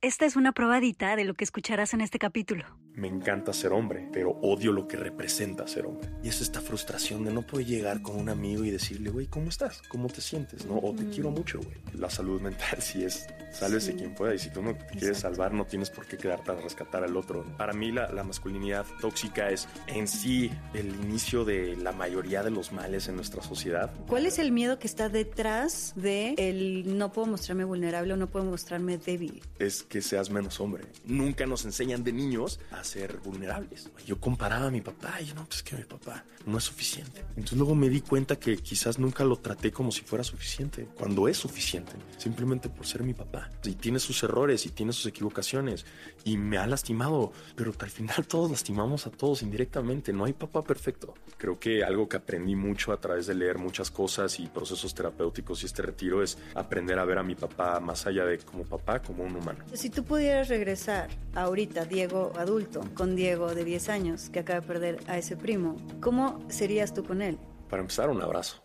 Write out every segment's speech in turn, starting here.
Esta es una probadita de lo que escucharás en este capítulo. Me encanta ser hombre, pero odio lo que representa ser hombre. Y es esta frustración de no poder llegar con un amigo y decirle, güey, ¿cómo estás? ¿Cómo te sientes? ¿No? O te quiero mucho, güey. La salud mental sí es, sálvese quien pueda. Y si tú no te quieres salvar, no tienes por qué quedarte a rescatar al otro. Para mí la, la masculinidad tóxica es en sí el inicio de la mayoría de los males en nuestra sociedad. ¿Cuál es el miedo que está detrás de el no puedo mostrarme vulnerable o no puedo mostrarme débil? Es que seas menos hombre. Nunca nos enseñan de niños a ser vulnerables. Yo comparaba a mi papá y no, pues que mi papá no es suficiente. Entonces luego me di cuenta que quizás nunca lo traté como si fuera suficiente, cuando es suficiente, simplemente por ser mi papá. Y tiene sus errores y tiene sus equivocaciones y me ha lastimado, pero al final todos lastimamos a todos indirectamente, no hay papá perfecto. Creo que algo que aprendí mucho a través de leer muchas cosas y procesos terapéuticos y este retiro es aprender a ver a mi papá más allá de como papá, como un humano. Si tú pudieras regresar ahorita, Diego adulto, con Diego de 10 años, que acaba de perder a ese primo, ¿cómo serías tú con él? Para empezar, un abrazo.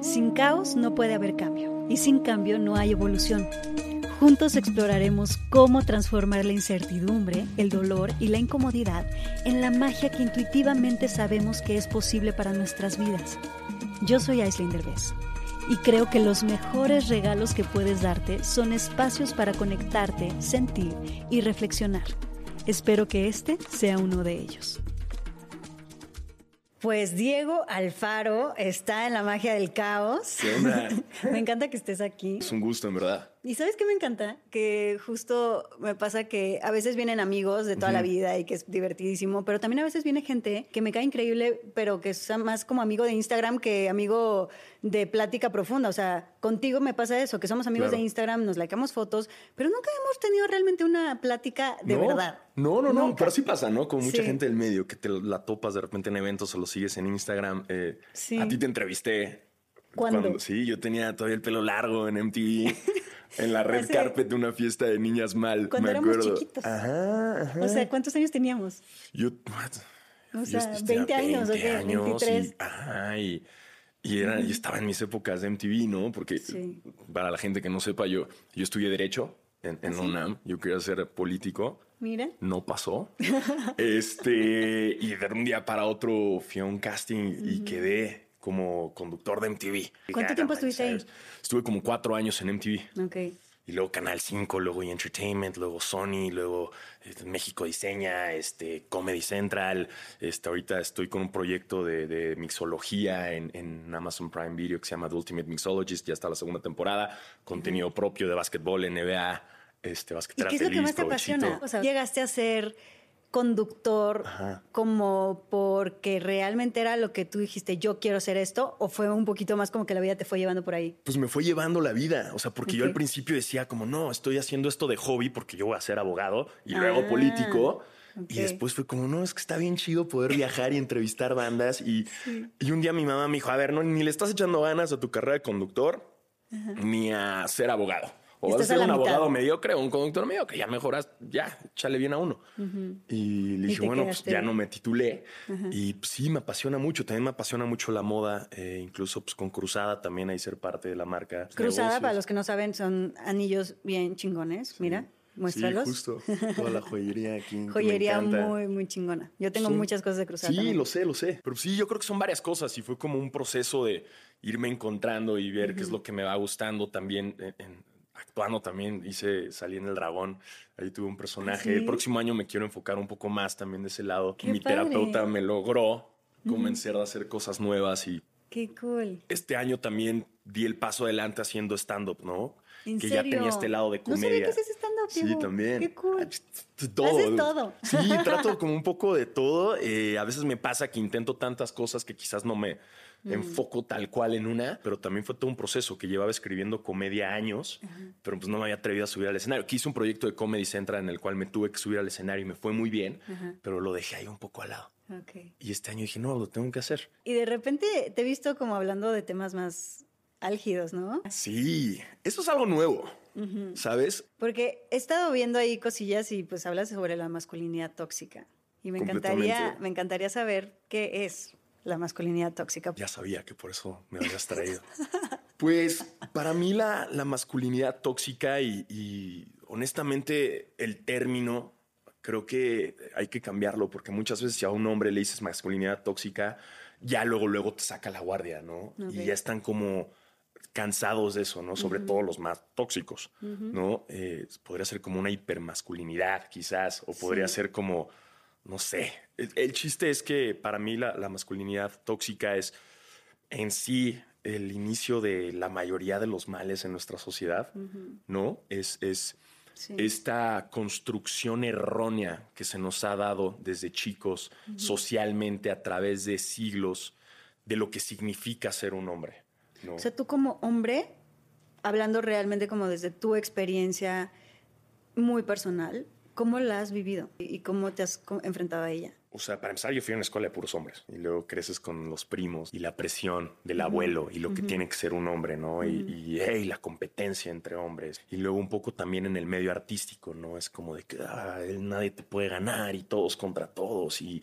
Sin caos no puede haber cambio y sin cambio no hay evolución. Juntos exploraremos cómo transformar la incertidumbre, el dolor y la incomodidad en la magia que intuitivamente sabemos que es posible para nuestras vidas. Yo soy Aislinn Derbez y creo que los mejores regalos que puedes darte son espacios para conectarte, sentir y reflexionar. Espero que este sea uno de ellos. Pues Diego Alfaro está en la magia del caos. ¿Qué onda? me encanta que estés aquí. Es un gusto, en verdad. ¿Y sabes qué me encanta? Que justo me pasa que a veces vienen amigos de toda la vida y que es divertidísimo, pero también a veces viene gente que me cae increíble, pero que es más como amigo de Instagram que amigo de plática profunda. O sea, contigo me pasa eso, que somos amigos Claro. de Instagram, nos likeamos fotos, pero nunca hemos tenido realmente una plática de no, verdad. No, no, no, pero sí pasa, ¿no? Como mucha Sí. gente del medio que te la topas de repente en eventos o lo sigues en Instagram. eh, Sí. A ti te entrevisté. ¿Cuándo? Sí, yo tenía todavía el pelo largo en MTV. En la red Hace- carpet de una fiesta de niñas mal, Cuando me éramos acuerdo. chiquitos. Ajá, ajá. O sea, ¿cuántos años teníamos? yo, what? O Yo sea, tenía 20 años, ¿o qué? 23. Y, ajá, y, y era, y estaba en mis épocas de MTV, ¿no? Porque Sí. para la gente que no sepa, yo, yo estudié Derecho en, ¿Ah, en la UNAM. Yo quería ser político. Mira. No pasó. este, y de un día para otro fui a un casting y quedé como conductor de MTV. ¿Cuánto tiempo estuviste ahí? Estuve como cuatro años en MTV. Ok. Y luego Canal 5, luego E! Entertainment, luego Sony, luego este, México Diseña, este, Comedy Central. Este, ahorita estoy con un proyecto de, de mixología en, en Amazon Prime Video que se llama The Ultimate Mixologist. Ya está la segunda temporada. Contenido propio de básquetbol, NBA, este, ¿Y qué es lo que más te apasiona? provechito. O sea, llegaste a ser conductor Ajá. como porque realmente era lo que tú dijiste, yo quiero hacer esto, o fue un poquito más como que la vida te fue llevando por ahí. pues me fue llevando la vida. O sea, porque yo al principio decía como, no, estoy haciendo esto de hobby porque yo voy a ser abogado y luego Ah, político. Y después fue como, no, es que está bien chido poder viajar y entrevistar bandas. Y, y un día mi mamá me dijo, a ver, no, ni le estás echando ganas a tu carrera de conductor ni a ser abogado. O vas a ser un mitad. abogado mediocre o un conductor mediocre. Ya mejoras, ya, échale bien a uno. Y le dije, bueno, pues ya no me titulé. Y pues, sí, me apasiona mucho. También me apasiona mucho la moda. eh, incluso pues con Cruzada también hay ser parte de la marca. Cruzada, Negocios. para los que no saben, son anillos bien chingones. Mira, muéstralos. Sí, justo. Toda la joyería aquí. me Joyería muy, muy chingona. Yo tengo muchas cosas de Cruzada. Sí, también. lo sé, lo sé. Pero sí, yo creo que son varias cosas y fue como un proceso de irme encontrando y ver qué es lo que me va gustando también. en- en- actuando también, hice, salí en El Dragón, ahí tuve un personaje. ¿Sí? El próximo año me quiero enfocar un poco más también de ese lado. ¡Qué Mi padre! terapeuta me logró convencer de hacer cosas nuevas y Qué cool. este año también di el paso adelante haciendo stand-up, ¿no? ¿En que ya serio? tenía este lado de No sabía comedia. que haces stand-up, Sí, también. Qué cool. Ah, Todo. Haces todo. Sí, trato como un poco de todo. Eh, a veces me pasa que intento tantas cosas que quizás no me Mm. enfoco tal cual en una, pero también fue todo un proceso que llevaba escribiendo comedia años, pero pues no me había atrevido a subir al escenario. Que hice un proyecto de Comedy Central en el cual me tuve que subir al escenario y me fue muy bien, pero lo dejé ahí un poco al lado. Y este año dije, no, lo tengo que hacer. Y de repente te he visto como hablando de temas más álgidos, ¿no? Sí, eso es algo nuevo, ¿sabes? Porque he estado viendo ahí cosillas y pues hablas sobre la masculinidad tóxica. Y me encantaría, me encantaría saber qué es la masculinidad tóxica. Ya sabía que por eso me habías traído. Pues para mí la, la masculinidad tóxica y, y, honestamente, el término creo que hay que cambiarlo porque muchas veces si a un hombre le dices masculinidad tóxica, ya luego, luego te saca la guardia, ¿no? Y ya están como cansados de eso, ¿no? Sobre todo los más tóxicos, ¿no? Eh, podría ser como una hipermasculinidad, quizás, o podría ser como, no sé. El, chiste es que para mí la, masculinidad tóxica es en sí el inicio de la mayoría de los males en nuestra sociedad, ¿no? Es, es esta construcción errónea que se nos ha dado desde chicos socialmente a través de siglos de lo que significa ser un hombre. O sea, tú como hombre, hablando realmente como desde tu experiencia muy personal, ¿cómo la has vivido y cómo te has enfrentado a ella? O sea, para empezar, yo fui a una escuela de puros hombres y luego creces con los primos y la presión del abuelo y lo que tiene que ser un hombre, ¿no? Y, hey, la competencia entre hombres. Y luego un poco también en el medio artístico, ¿no? Es como de que ah, nadie te puede ganar y todos contra todos y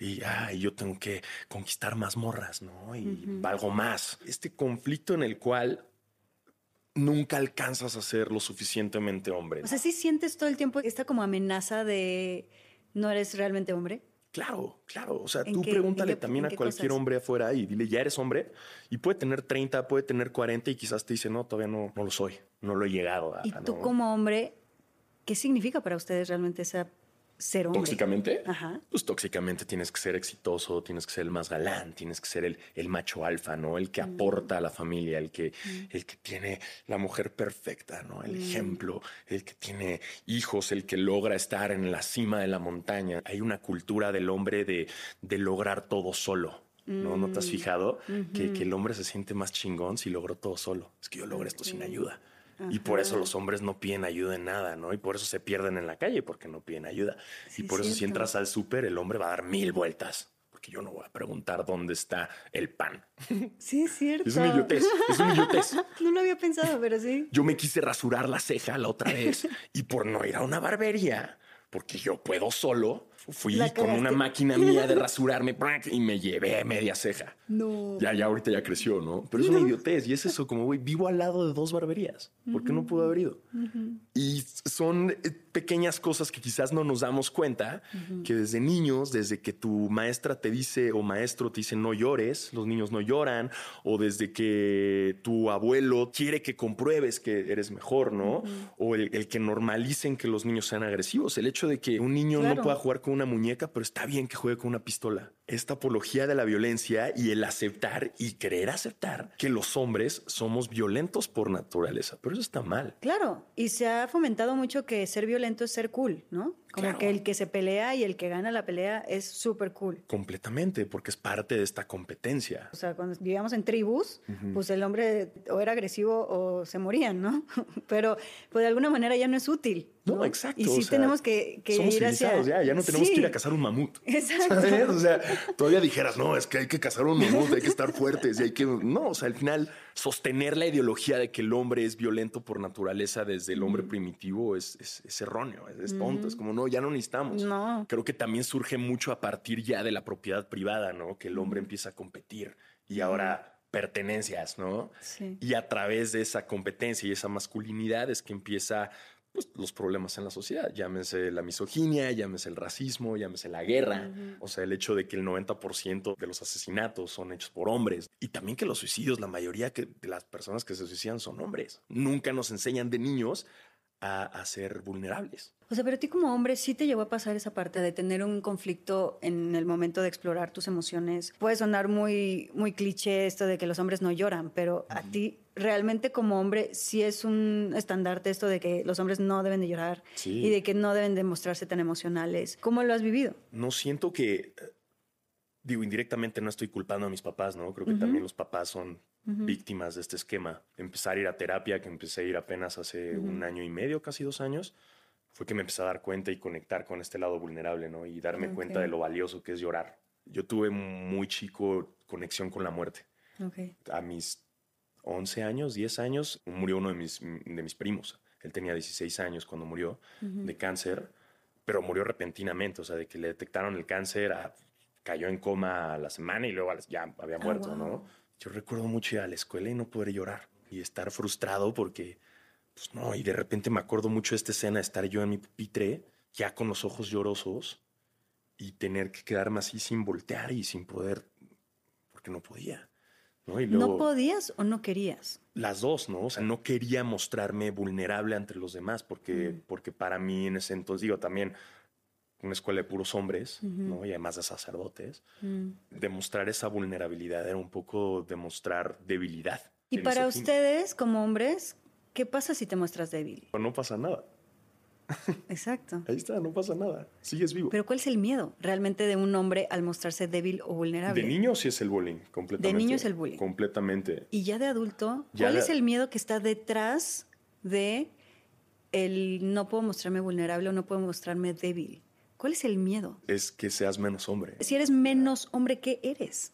y yo tengo que conquistar más morras, ¿no? Y valgo más. Este conflicto en el cual nunca alcanzas a ser lo suficientemente hombre. O sea, si sientes todo el tiempo esta como amenaza de no eres realmente hombre. Claro, claro. O sea, tú pregúntale también a cualquier hombre afuera y dile, ya eres hombre. Y puede tener 30, puede tener 40 y quizás te dice, no, todavía no, no lo soy. No lo he llegado a. Y tú como hombre, ¿qué significa para ustedes realmente esa ser hombre. Tóxicamente. Pues tóxicamente tienes que ser exitoso, tienes que ser el más galán, tienes que ser el, el macho alfa, ¿no? El que mm. aporta a la familia, el que, mm. el que tiene la mujer perfecta, ¿no? El mm. ejemplo, el que tiene hijos, el que logra estar en la cima de la montaña. Hay una cultura del hombre de, de lograr todo solo. ¿No? ¿No te has fijado que, que, el hombre se siente más chingón si logró todo solo? Es que yo logré esto sin ayuda. Y por eso los hombres no piden ayuda en nada, ¿no? Y por eso se pierden en la calle, porque no piden ayuda. y por eso si entras al súper, el hombre va a dar mil vueltas. Porque yo no voy a preguntar dónde está el pan. Sí, es cierto. Es un idiotez. Es un idiotez. no lo había pensado, pero sí. Yo me quise rasurar la ceja la otra vez y por no ir a una barbería, porque yo puedo solo, fui con una máquina mía de rasurarme y me llevé media ceja. No. Ya, ya ahorita ya creció, ¿no? Pero es una idiotez y es eso, como, güey, vivo al lado de dos barberías. ¿Por qué no pudo haber ido? Y son eh, pequeñas cosas que quizás no nos damos cuenta, que desde niños, desde que tu maestra te dice o maestro te dice no llores, los niños no lloran, o desde que tu abuelo quiere que compruebes que eres mejor, ¿no? O el, que normalicen que los niños sean agresivos. El hecho de que un niño no pueda jugar con una muñeca, pero está bien que juegue con una pistola. Esta apología de la violencia y el aceptar y querer aceptar que los hombres somos violentos por naturaleza, pero eso está mal. Claro, y se ha fomentado mucho que ser violento es ser cool, ¿no? Como que el que se pelea y el que gana la pelea es súper cool. Completamente, porque es parte de esta competencia. O sea, cuando vivíamos en tribus, pues el hombre o era agresivo o se morían, ¿no? Pero pues de alguna manera ya no es útil. No, exacto. Y sí tenemos que, que somos ir hacia... ya, ya no tenemos que ir a cazar un mamut. Exacto. O sea, todavía dijeras, no, es que hay que cazar un mamut, hay que estar fuertes y hay que... No, o sea, al final sostener la ideología de que el hombre es violento por naturaleza desde el hombre primitivo es, es, erróneo, es, tonto, es como, no, ya no necesitamos. No. Creo que también surge mucho a partir ya de la propiedad privada, ¿no? Que el hombre empieza a competir y ahora pertenencias, ¿no? Sí. Y a través de esa competencia y esa masculinidad es que empieza pues, los problemas en la sociedad. Llámese la misoginia, llámese el racismo, llámese la guerra. O sea, el hecho de que el 90% de los asesinatos son hechos por hombres. Y también que los suicidios, la mayoría de las personas que se suicidan son hombres. Nunca nos enseñan de niños a, ser vulnerables. O sea, pero a ti como hombre sí te llevó a pasar esa parte de tener un conflicto en el momento de explorar tus emociones. Puede sonar muy, muy cliché esto de que los hombres no lloran, pero a ti realmente como hombre sí es un estandarte esto de que los hombres no deben de llorar y de que no deben de mostrarse tan emocionales. ¿Cómo lo has vivido? No siento que, digo, indirectamente no estoy culpando a mis papás, ¿no? Creo que también los papás son víctimas de este esquema. Empezar a ir a terapia, que empecé a ir apenas hace un año y medio, casi dos años, fue que me empecé a dar cuenta y conectar con este lado vulnerable, ¿no? Y darme cuenta de lo valioso que es llorar. Yo tuve muy chico conexión con la muerte. A mis 11 años, 10 años, murió uno de mis, de mis primos. Él tenía 16 años cuando murió de cáncer, pero murió repentinamente, o sea, de que le detectaron el cáncer, cayó en coma a la semana y luego ya había ah, muerto, ¿no? Yo recuerdo mucho ir a la escuela y no poder llorar y estar frustrado porque pues no, y de repente me acuerdo mucho de esta escena de estar yo en mi pupitre, ya con los ojos llorosos, y tener que quedarme así sin voltear y sin poder, porque no podía. ¿No? Y luego, ¿No podías o no querías? las dos, ¿no? O sea, no quería mostrarme vulnerable ante los demás, porque, Mm. porque para mí en ese entonces, digo, también una escuela de puros hombres, ¿no? Y además de sacerdotes, Mm. demostrar esa vulnerabilidad era un poco demostrar debilidad. Y para ustedes, como hombres, ¿qué pasa si te muestras débil? No pasa nada. Exacto. Ahí está, no pasa nada. Sigues vivo. Pero ¿cuál es el miedo realmente de un hombre al mostrarse débil o vulnerable? de niño sí es el bullying, completamente. niño es el bullying. Completamente. Y ya de adulto, Ya ¿cuál de- es el miedo que está detrás de el no puedo mostrarme vulnerable o no puedo mostrarme débil? ¿Cuál es el miedo? Es que seas menos hombre. Si eres menos hombre, ¿qué eres?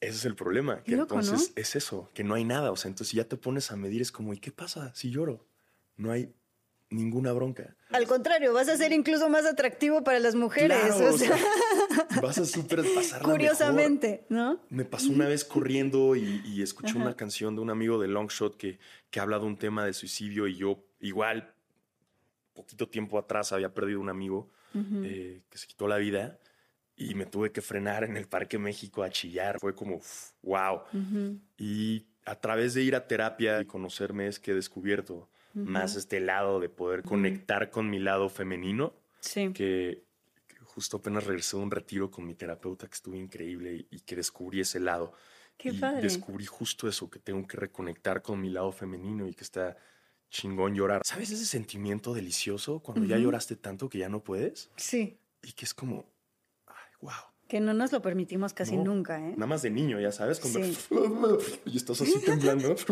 Ese es el problema. Que Qué loco, entonces ¿no? es eso, que no hay nada. O sea, entonces ya te pones a medir, es como, ¿y qué pasa si lloro? No hay ninguna bronca. Al contrario, vas a ser incluso más atractivo para las mujeres. Claro, o sea, vas a súper pasarla curiosamente, ¿no? mejor. Me pasó una vez corriendo y, y escuché una canción de un amigo de Longshot que, que habla de un tema de suicidio y yo igual, poquito tiempo atrás había perdido un amigo eh, que se quitó la vida y me tuve que frenar en el Parque México a chillar. Fue como, wow. Y a través de ir a terapia y conocerme es que he descubierto más este lado de poder conectar con mi lado femenino, Sí. que, que justo apenas regresé de un retiro con mi terapeuta que estuvo increíble y, y que descubrí ese lado. Qué y padre. descubrí justo eso, que tengo que reconectar con mi lado femenino y que está chingón llorar. ¿Sabes ese sentimiento delicioso cuando ya lloraste tanto que ya no puedes? Sí. Y que es como, ay, wow. Que no nos lo permitimos casi No, nunca, ¿eh? Nada más de niño, ya sabes, cuando Sí. y estás así temblando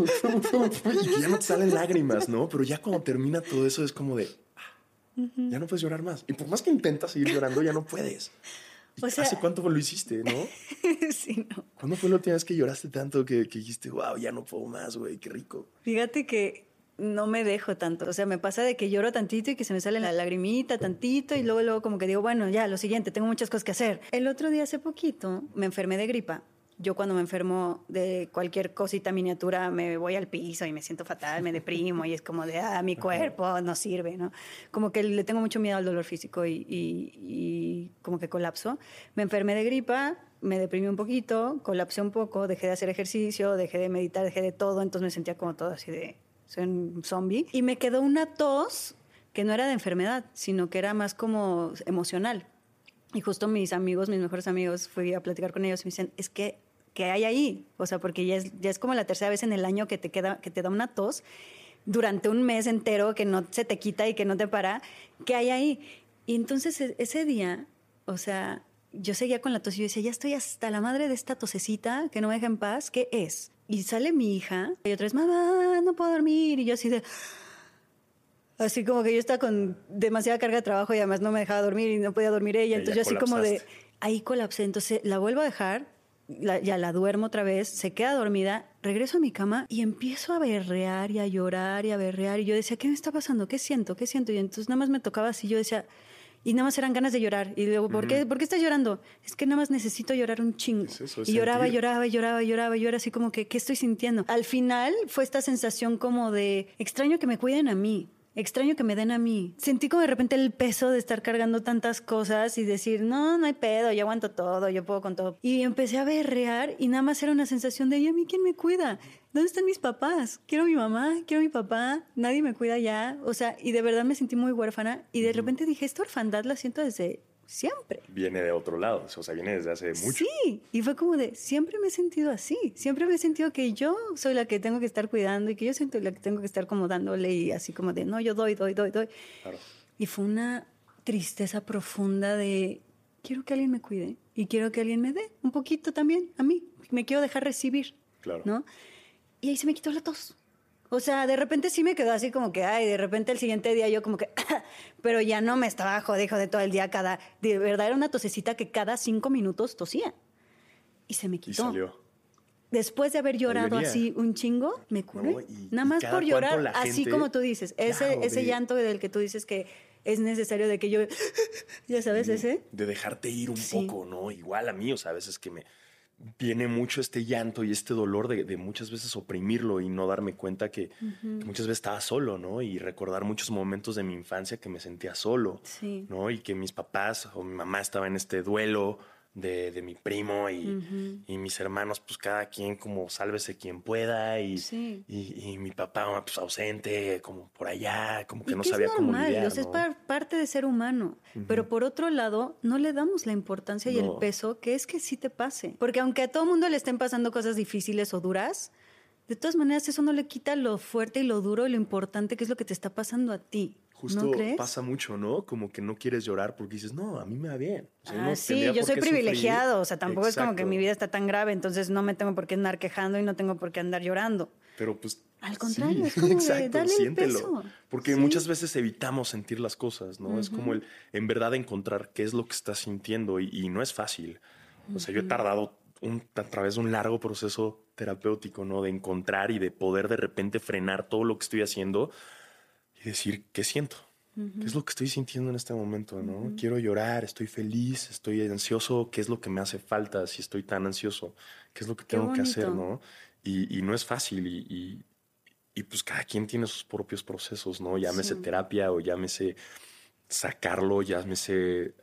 y que ya no te salen lágrimas, ¿no? Pero ya cuando termina todo eso es como de, ah, ya no puedes llorar más. Y por más que intentas seguir llorando, ya no puedes. ¿Y O sea- ¿Hace cuánto lo hiciste, no? sí, no. ¿Cuándo fue la última vez que lloraste tanto que, que dijiste, wow, ya no puedo más, güey, qué rico? Fíjate que no me dejo tanto. O sea, me pasa de que lloro tantito y que se me sale la lagrimita tantito y luego, luego como que digo, bueno, ya, lo siguiente, tengo muchas cosas que hacer. El otro día, hace poquito, me enfermé de gripa. Yo cuando me enfermo de cualquier cosita miniatura me voy al piso y me siento fatal, me deprimo y es como de, ah, mi cuerpo no sirve, ¿no? Como que le tengo mucho miedo al dolor físico y, y- y como que colapso. Me enfermé de gripa, me deprimí un poquito, colapsé un poco, dejé de hacer ejercicio, dejé de meditar, dejé de todo, entonces me sentía como todo así de, soy un zombie. Y me quedó una tos que no era de enfermedad, sino que era más como emocional. Y justo mis amigos, mis mejores amigos, fui a platicar con ellos y me dicen, es que, ¿qué hay ahí? O sea, porque ya es, ya es como la tercera vez en el año que te, queda, que te da una tos durante un mes entero que no se te quita y que no te para. ¿Qué hay ahí? Y entonces e- ese día, o sea, yo seguía con la tos y yo decía, ya estoy hasta la madre de esta tosecita que no me deja en paz. ¿Qué es? Y sale mi hija y otra vez, mamá, no puedo dormir. Y yo así de... Así como que yo estaba con demasiada carga de trabajo y además no me dejaba dormir y no podía dormir ella. Entonces yo así como de, ahí colapsé. Entonces la vuelvo a dejar, la- ya la duermo otra vez, se queda dormida, regreso a mi cama y empiezo a berrear y a llorar y a berrear. Y yo decía, ¿qué me está pasando? ¿Qué siento? ¿Qué siento? Y entonces nada más me tocaba así, yo decía... Y nada más eran ganas de llorar. Y luego, ¿por, qué, ¿por qué estás llorando? Es que nada más necesito llorar un chingo. Es eso, es y lloraba, sentir. lloraba, lloraba, lloraba, era así como que, ¿qué estoy sintiendo? Al final fue esta sensación como de, extraño que me cuiden a mí. Extraño que me den a mí. Sentí como de repente el peso de estar cargando tantas cosas y decir, no, no hay pedo, yo aguanto todo, yo puedo con todo. Y empecé a berrear y nada más era una sensación de, ¿y a mí quién me cuida? ¿Dónde están mis papás? Quiero a mi mamá, quiero a mi papá, nadie me cuida ya. O sea, y de verdad me sentí muy huérfana y de repente dije, esta orfandad la siento desde siempre. Viene de otro lado, o sea, viene desde hace mucho. Sí, y fue como de, siempre me he sentido así, siempre me he sentido que yo soy la que tengo que estar cuidando y que yo siento la que tengo que estar como dándole y así como de, no, yo doy, doy, doy, doy. Claro. Y fue una tristeza profunda de, quiero que alguien me cuide y quiero que alguien me dé un poquito también a mí, me quiero dejar recibir, Claro. ¿no? Y ahí se me quitó la tos. O sea, de repente sí me quedó así como que, ay, de repente el siguiente día yo como que, pero ya no me estaba jode, jode todo el día cada, de verdad era una tosecita que cada cinco minutos tosía. Y se me Y quitó. salió. Después de haber llorado así un chingo, me curé. No, y- Nada y más por llorar, así como tú dices. Ese, Claro, ese de- llanto del que tú dices que es necesario de que yo, ya sabes, ese. De dejarte ir un Sí. poco, ¿no? Igual a mí, o sea, a veces que me, viene mucho este llanto y este dolor de, muchas veces oprimirlo y no darme cuenta que, muchas veces estaba solo, ¿no? Y recordar muchos momentos de mi infancia que me sentía solo, ¿no? Y que mis papás o mi mamá estaba en este duelo de, de mi primo y, y, mis hermanos, pues cada quien como sálvese quien pueda y, y, mi papá pues ausente, como por allá, como que no sabía cómo lidiar. Es parte de ser humano, pero por otro lado no le damos la importancia y el peso que es que sí te pase, porque aunque a todo mundo le estén pasando cosas difíciles o duras, de todas maneras eso no le quita lo fuerte y lo duro y lo importante que es lo que te está pasando a ti. Justo pasa mucho, ¿no? Como que no quieres llorar porque dices, no, a mí me va bien. ah, sí, yo soy privilegiado, o sea, tampoco es como que mi vida está tan grave, entonces no me tengo por qué andar quejando y no tengo por qué andar llorando. Pero pues... Al contrario, es como exacto, darle siéntelo. peso. Porque muchas veces evitamos sentir las cosas, ¿no? Es como el, en verdad, encontrar qué es lo que estás sintiendo y, no es fácil. O sea, yo he tardado un, a través de un largo proceso terapéutico, ¿no? De encontrar y de poder de repente frenar todo lo que estoy haciendo decir qué siento, qué es lo que estoy sintiendo en este momento, ¿no? Quiero llorar, estoy feliz, estoy ansioso, qué es lo que me hace falta si estoy tan ansioso, qué es lo que tengo que hacer, ¿no? Y, no es fácil y, y, pues cada quien tiene sus propios procesos, ¿no? Llámese terapia o llámese sacarlo, llámese eh,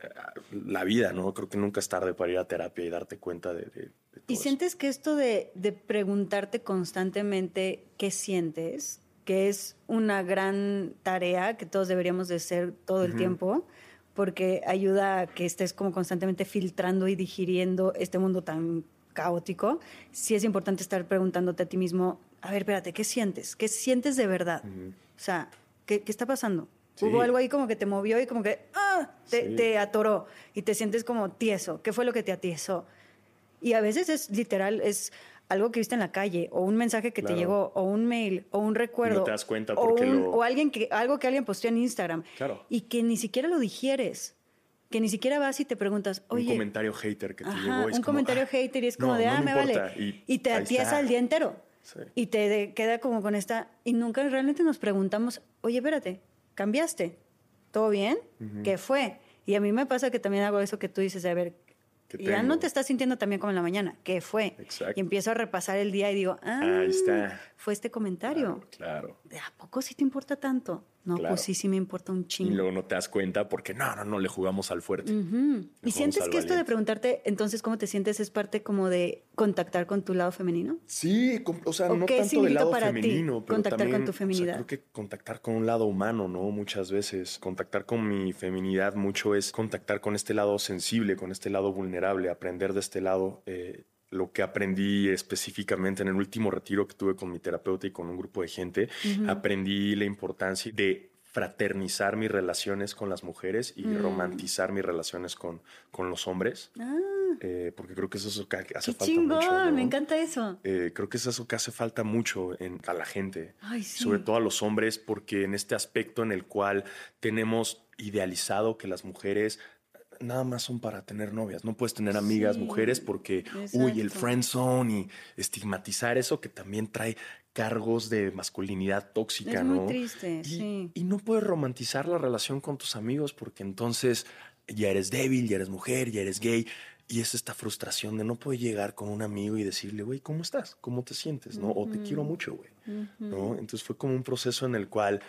la vida, ¿no? Creo que nunca es tarde para ir a terapia y darte cuenta de, de, ¿Y sientes que esto de, de preguntarte constantemente qué sientes que es una gran tarea que todos deberíamos de hacer todo el tiempo, porque ayuda a que estés como constantemente filtrando y digiriendo este mundo tan caótico. Sí es importante estar preguntándote a ti mismo, a ver, espérate, ¿qué sientes? ¿Qué sientes de verdad? O sea, ¿qué, está pasando? Hubo algo ahí como que te movió y como que ¡ah! te, te, atoró y te sientes como tieso. ¿Qué fue lo que te atiesó? Y a veces es literal, es algo que viste en la calle, o un mensaje que te llegó, o un mail, o un recuerdo. no te das cuenta porque o, o alguien que, algo que alguien posteó en Instagram. Claro. Y que ni siquiera lo digieres. Que ni siquiera vas y te preguntas, oye. Un comentario hater que te llegó. un comentario ah, hater y es como de, ah, me, vale. Y, te atiesa el día entero. Y te queda como con esta. Y nunca realmente nos preguntamos, oye, espérate, ¿cambiaste? ¿Todo bien? ¿Qué fue? Y a mí me pasa que también hago eso que tú dices, a ver, y ya no te estás sintiendo también como en la mañana. ¿Qué fue? Exacto. Y empiezo a repasar el día y digo, ah, Ahí está. Fue este comentario. Claro. ¿De a poco sí te importa tanto? No, pues sí, sí me importa un chingo. Y luego no te das cuenta porque no, no, no le jugamos al fuerte. ¿Y sientes que esto de preguntarte entonces cómo te sientes es parte como de contactar con tu lado femenino? Sí, o sea, no tanto del lado para femenino, ti, contactar con tu feminidad. creo que contactar con un lado humano, ¿no? Muchas veces contactar con mi feminidad mucho es contactar con este lado sensible, con este lado vulnerable, aprender de este lado. Eh, lo que aprendí específicamente en el último retiro que tuve con mi terapeuta y con un grupo de gente, aprendí la importancia de fraternizar mis relaciones con las mujeres y mm. romantizar mis relaciones con, con los hombres. Ah. Eh, porque creo que eso es lo que hace falta mucho. Me encanta eso. Eh, creo que es eso que hace falta mucho en, a la gente, sobre todo a los hombres, porque en este aspecto en el cual tenemos idealizado que las mujeres nada más son para tener novias. No puedes tener amigas mujeres porque, uy, el friend zone y estigmatizar eso que también trae cargos de masculinidad tóxica, es ¿no? Muy triste, y, sí. Y no puedes romantizar la relación con tus amigos porque entonces ya eres débil, ya eres mujer, ya eres gay. Y es esta frustración de no poder llegar con un amigo y decirle, güey, ¿cómo estás? ¿Cómo te sientes? ¿No? O te quiero mucho, güey. ¿No? Entonces fue como un proceso en el cual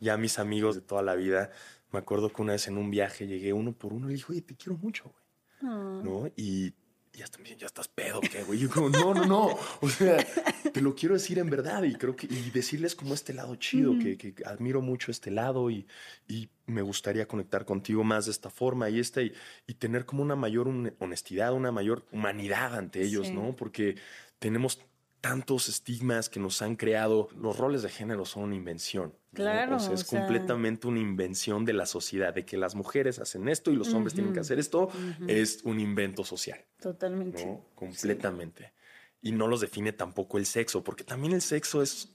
ya mis amigos de toda la vida me acuerdo que una vez en un viaje llegué uno por uno y le dije, oye, te quiero mucho, güey. Ah. ¿No? Y ya, ya estás pedo, ¿qué, güey? Yo como, no, no, no. O sea, te lo quiero decir en verdad y creo que, y decirles como este lado chido, que, que, admiro mucho este lado y, y, me gustaría conectar contigo más de esta forma y esta, y, y tener como una mayor honestidad, una mayor humanidad ante ellos, ¿no? Porque tenemos tantos estigmas que nos han creado. Los roles de género son una invención. Claro. O sea, es completamente una invención de la sociedad, de que las mujeres hacen esto y los hombres tienen que hacer esto. Es un invento social. Totalmente. Completamente. Y no los define tampoco el sexo, porque también el sexo es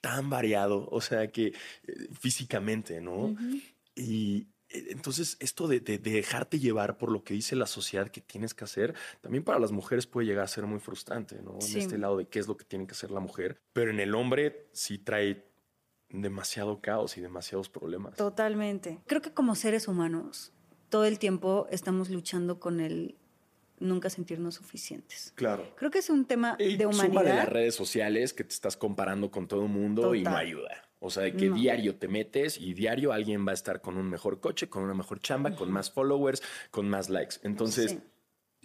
tan variado, o sea, que eh, físicamente, ¿no? Y, eh, entonces, esto de, dejarte llevar por lo que dice la sociedad que tienes que hacer, también para las mujeres puede llegar a ser muy frustrante, ¿no? En este lado de qué es lo que tiene que hacer la mujer. Pero en el hombre sí trae demasiado caos y demasiados problemas. Totalmente. Creo que como seres humanos, todo el tiempo estamos luchando con el nunca sentirnos suficientes. Claro. Creo que es un tema Y de humanidad. las redes sociales que te estás comparando con todo el mundo y no ayuda. O sea, que No. diario te metes y diario alguien va a estar con un mejor coche, con una mejor chamba, con más followers, con más likes. Entonces, Sí.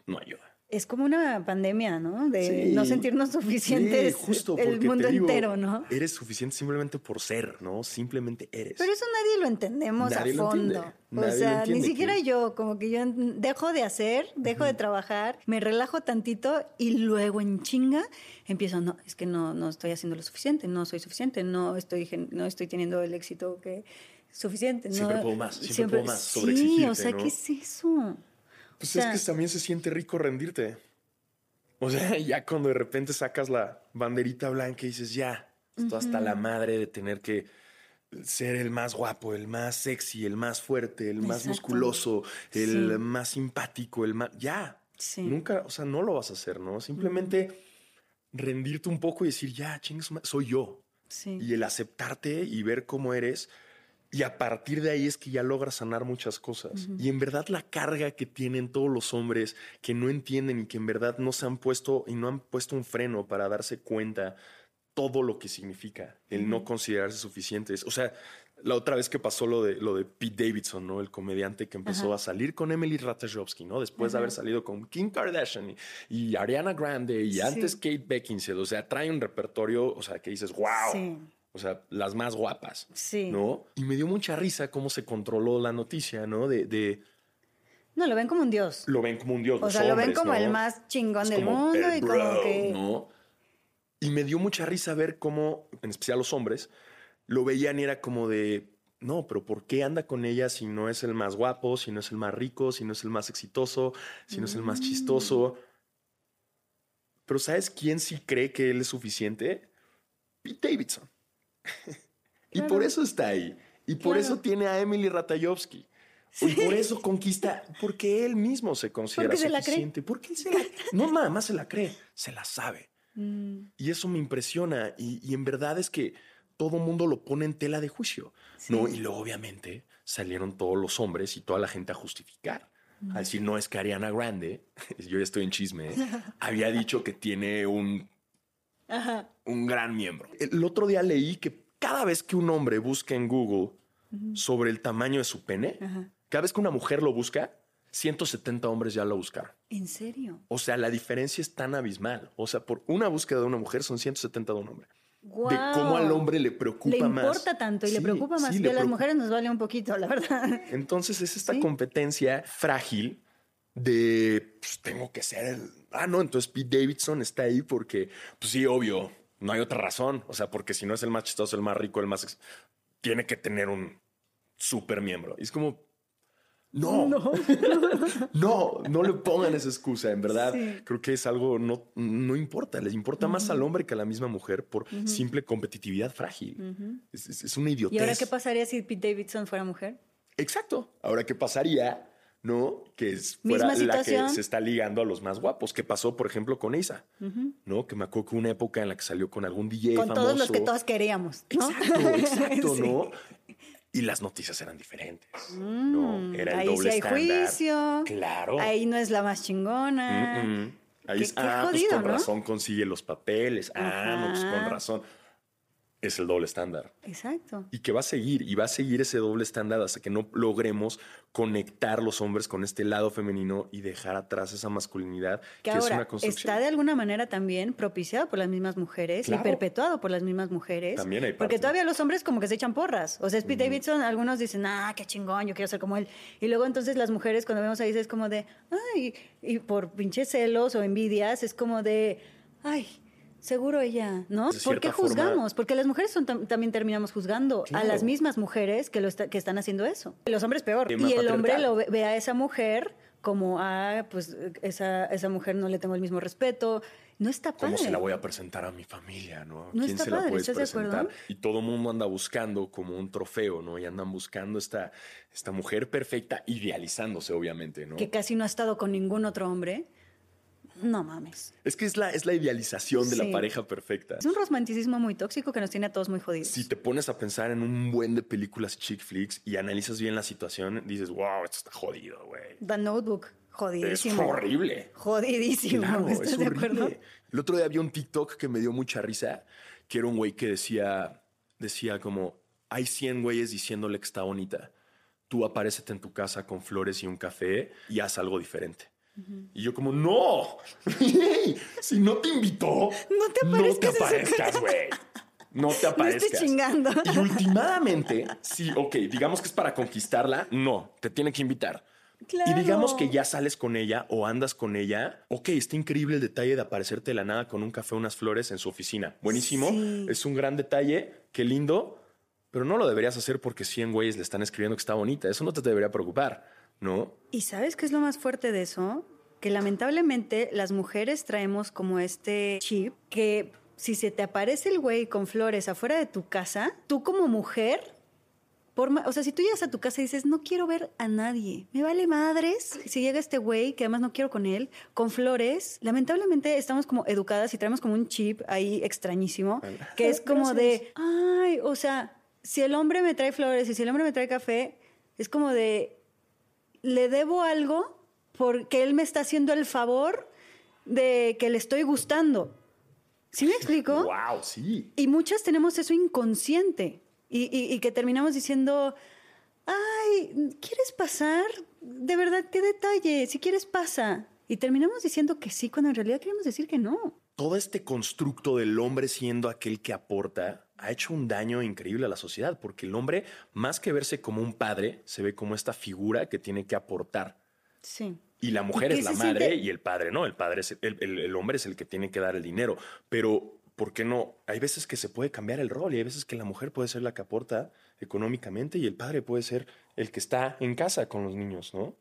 no ayuda. Es como una pandemia, ¿no? De Sí. no sentirnos suficientes Sí, justo el mundo digo, entero, ¿no? Eres suficiente simplemente por ser, ¿no? Simplemente eres. Pero eso nadie lo entendemos Nadie a lo fondo. Nadie o lo sea, ni siquiera que- yo, como que yo dejo de hacer, dejo de trabajar, me relajo tantito y luego en chinga empiezo, no, es que no, no estoy haciendo lo suficiente, no soy suficiente, no estoy, no estoy teniendo el éxito que suficiente. Siempre no, puedo más, siempre puedo más, Sí, sobreexigirte, o sea, ¿no? ¿qué es eso? Pues O sea, es que también se siente rico rendirte. O sea, ya cuando de repente sacas la banderita blanca y dices, ya, estoy hasta la madre de tener que ser el más guapo, el más sexy, el más fuerte, el más musculoso, el Sí. más simpático, el más... Ya, Sí. nunca, o sea, no lo vas a hacer, ¿no? Simplemente rendirte un poco y decir, ya, chingas, soy yo. Sí. Y el aceptarte y ver cómo eres. Y a partir de ahí es que ya logras sanar muchas cosas. Y en verdad la carga que tienen todos los hombres que no entienden y que en verdad no se han puesto y no han puesto un freno para darse cuenta todo lo que significa el no considerarse suficientes. O sea, la otra vez que pasó lo de, lo de Pete Davidson, ¿no? El comediante que empezó Ajá. a salir con Emily Ratajkowski, ¿no? Después de haber salido con Kim Kardashian y, y Ariana Grande y Sí. antes Kate Beckinsale. O sea, trae un repertorio, o sea, que dices, wow. Sí. O sea, las más guapas. Sí. ¿No? Y me dio mucha risa cómo se controló la noticia, ¿no? De, de No, lo ven como un dios. lo ven como un dios. O los sea, lo ven como ¿no? el más chingón Es del mundo el y como que... ¿no? Y me dio mucha risa ver cómo, en especial los hombres, lo veían y era como de, no, pero ¿por qué anda con ella si no es el más guapo, si no es el más rico, si no es el más exitoso, si no es el Mm. más chistoso? Pero ¿sabes quién sí cree que él es suficiente? Pete Davidson. y Claro. por eso está ahí. Y por Claro. eso tiene a Emily Ratajkowski. Y por eso conquista, porque él mismo se considera Porque se la cree. suficiente. Porque él se la No nada más se la cree, se la sabe. Mm, Y eso me impresiona. Y, y en verdad es que todo mundo lo pone en tela de juicio. Sí. ¿no? Y luego, obviamente, salieron todos los hombres y toda la gente a justificar. A decir, no es que Ariana Grande, yo ya estoy en chisme, ¿eh? había dicho que tiene un, Ajá. un gran miembro. El otro día leí que cada vez que un hombre busca en Google sobre el tamaño de su pene, Ajá. cada vez que una mujer lo busca, 170 hombres ya lo buscaron. ¿En serio? O sea, la diferencia es tan abismal. O sea, por una búsqueda de una mujer son 170 de un hombre. De cómo al hombre le preocupa Le más. importa tanto y le preocupa más sí, que le a las mujeres nos vale un poquito, la verdad. Entonces es esta Sí. competencia frágil de pues, tengo que ser el. Ah, no, entonces Pete Davidson está ahí porque, pues sí, obvio, no hay otra razón. O sea, porque si no es el más chistoso, el más rico, el más. ex- Tiene que tener un super miembro. Y es como. No, no, no, no le pongan esa excusa. En verdad, Sí. creo que es algo no, no importa. Les importa más al hombre que a la misma mujer por simple competitividad frágil. es, es- es una idiotez. ¿Y ahora qué pasaría si Pete Davidson fuera mujer? Exacto. Ahora, ¿qué pasaría? ¿No? Que es fuera Misma la que se está ligando a los más guapos. ¿Qué pasó, por ejemplo, con Isa? ¿No? Que me acuerdo que una época en la que salió con algún DJ Con famoso. todos los que todos queríamos, ¿no? Exacto, exacto, Sí. ¿no? Y las noticias eran diferentes. ¿no? Era el Mm, Ahí doble sí hay estándar. juicio. Claro. Ahí no es la más chingona. Mm, mm. Ahí Qué- es, qué ah, pues con ¿no? razón consigue los papeles. Ah, no, pues con Ajá. razón. Es el doble estándar. Exacto. y que va a seguir y va a seguir ese doble estándar hasta que no logremos conectar los hombres con este lado femenino y dejar atrás esa masculinidad que, Que es ahora una construcción. está de alguna manera también propiciado por las mismas mujeres Claro. y perpetuado por las mismas mujeres. También hay Porque parte. todavía los hombres como que se echan porras. O sea, Pete Davidson, algunos dicen, ah, qué chingón, yo quiero ser como él. Y luego entonces las mujeres cuando vemos ahí es como de, ay, y por pinches celos o envidias es como de, ay. Seguro ella, ¿no? ¿Por qué forma- juzgamos? Porque las mujeres son tam- también terminamos juzgando Claro. a las mismas mujeres que, lo está- que están haciendo eso. Los hombres peor. Y el hombre lo ve, ve a esa mujer como, ah, pues esa, esa mujer no le tengo el mismo respeto. No está padre. ¿Cómo se la voy a presentar a mi familia? ¿no? No ¿Quién está se la padre, puedes ¿estás de acuerdo? presentar? Y todo el mundo anda buscando como un trofeo, ¿no? Y andan buscando esta, esta mujer perfecta, idealizándose, obviamente, ¿no? Que casi no ha estado con ningún otro hombre. No mames. Es que es la, es la idealización de Sí. la pareja perfecta. Es un romanticismo muy tóxico que nos tiene a todos muy jodidos. Si te pones a pensar en un buen de películas chick flicks y analizas bien la situación, dices, wow, esto está jodido, güey. The Notebook, Jodidísimo. Es horrible. Jodidísimo. Claro, ¿Estás es de acuerdo? horrible. El otro día había un TikTok que me dio mucha risa, que era un güey que decía, decía como, hay 100 güeyes diciéndole que está bonita. Tú aparécete en tu casa con flores y un café y haz algo diferente. Y yo como, no, si no te invitó, No te aparezcas su aparezcas, güey. No te aparezcas. chingando. Y últimamente, sí, ok, digamos que es para conquistarla, no, te tiene que invitar. Claro. Y digamos que ya sales con ella o andas con ella. Ok, está increíble el detalle de aparecerte de la nada con un café, unas flores en su oficina. Buenísimo. Sí. Es un gran detalle. Qué lindo. Pero no lo deberías hacer porque 100 güeyes le están escribiendo que está bonita. Eso no te debería preocupar, ¿no? ¿Y sabes qué es lo más fuerte de eso? Que lamentablemente las mujeres traemos como este chip que si se te aparece el güey con flores afuera de tu casa, tú como mujer, o sea, si tú llegas a tu casa y dices, no quiero ver a nadie, me vale madres, si llega este güey, que además no quiero con él, con flores, lamentablemente estamos como educadas y traemos como un chip ahí extrañísimo, que es como de, ay, o sea, si el hombre me trae flores y si el hombre me trae café, es como de, le debo algo porque él me está haciendo el favor de que le estoy gustando. ¿Sí me explico? Wow, sí. Y muchas tenemos eso inconsciente y, y- y que terminamos diciendo, ay, ¿quieres pasar? De verdad, qué detalle, si quieres pasa. Y terminamos diciendo que sí cuando en realidad queremos decir que no. Todo este constructo del hombre siendo aquel que aporta ha hecho un daño increíble a la sociedad, porque el hombre, más que verse como un padre, se ve como esta figura que tiene que aportar. Sí. Y la mujer ¿Y qué es la madre siente? y el padre no. El padre es el, el- el hombre es el que tiene que dar el dinero. Pero, ¿por qué no? Hay veces que se puede cambiar el rol y hay veces que la mujer puede ser la que aporta económicamente y el padre puede ser el que está en casa con los niños, ¿no?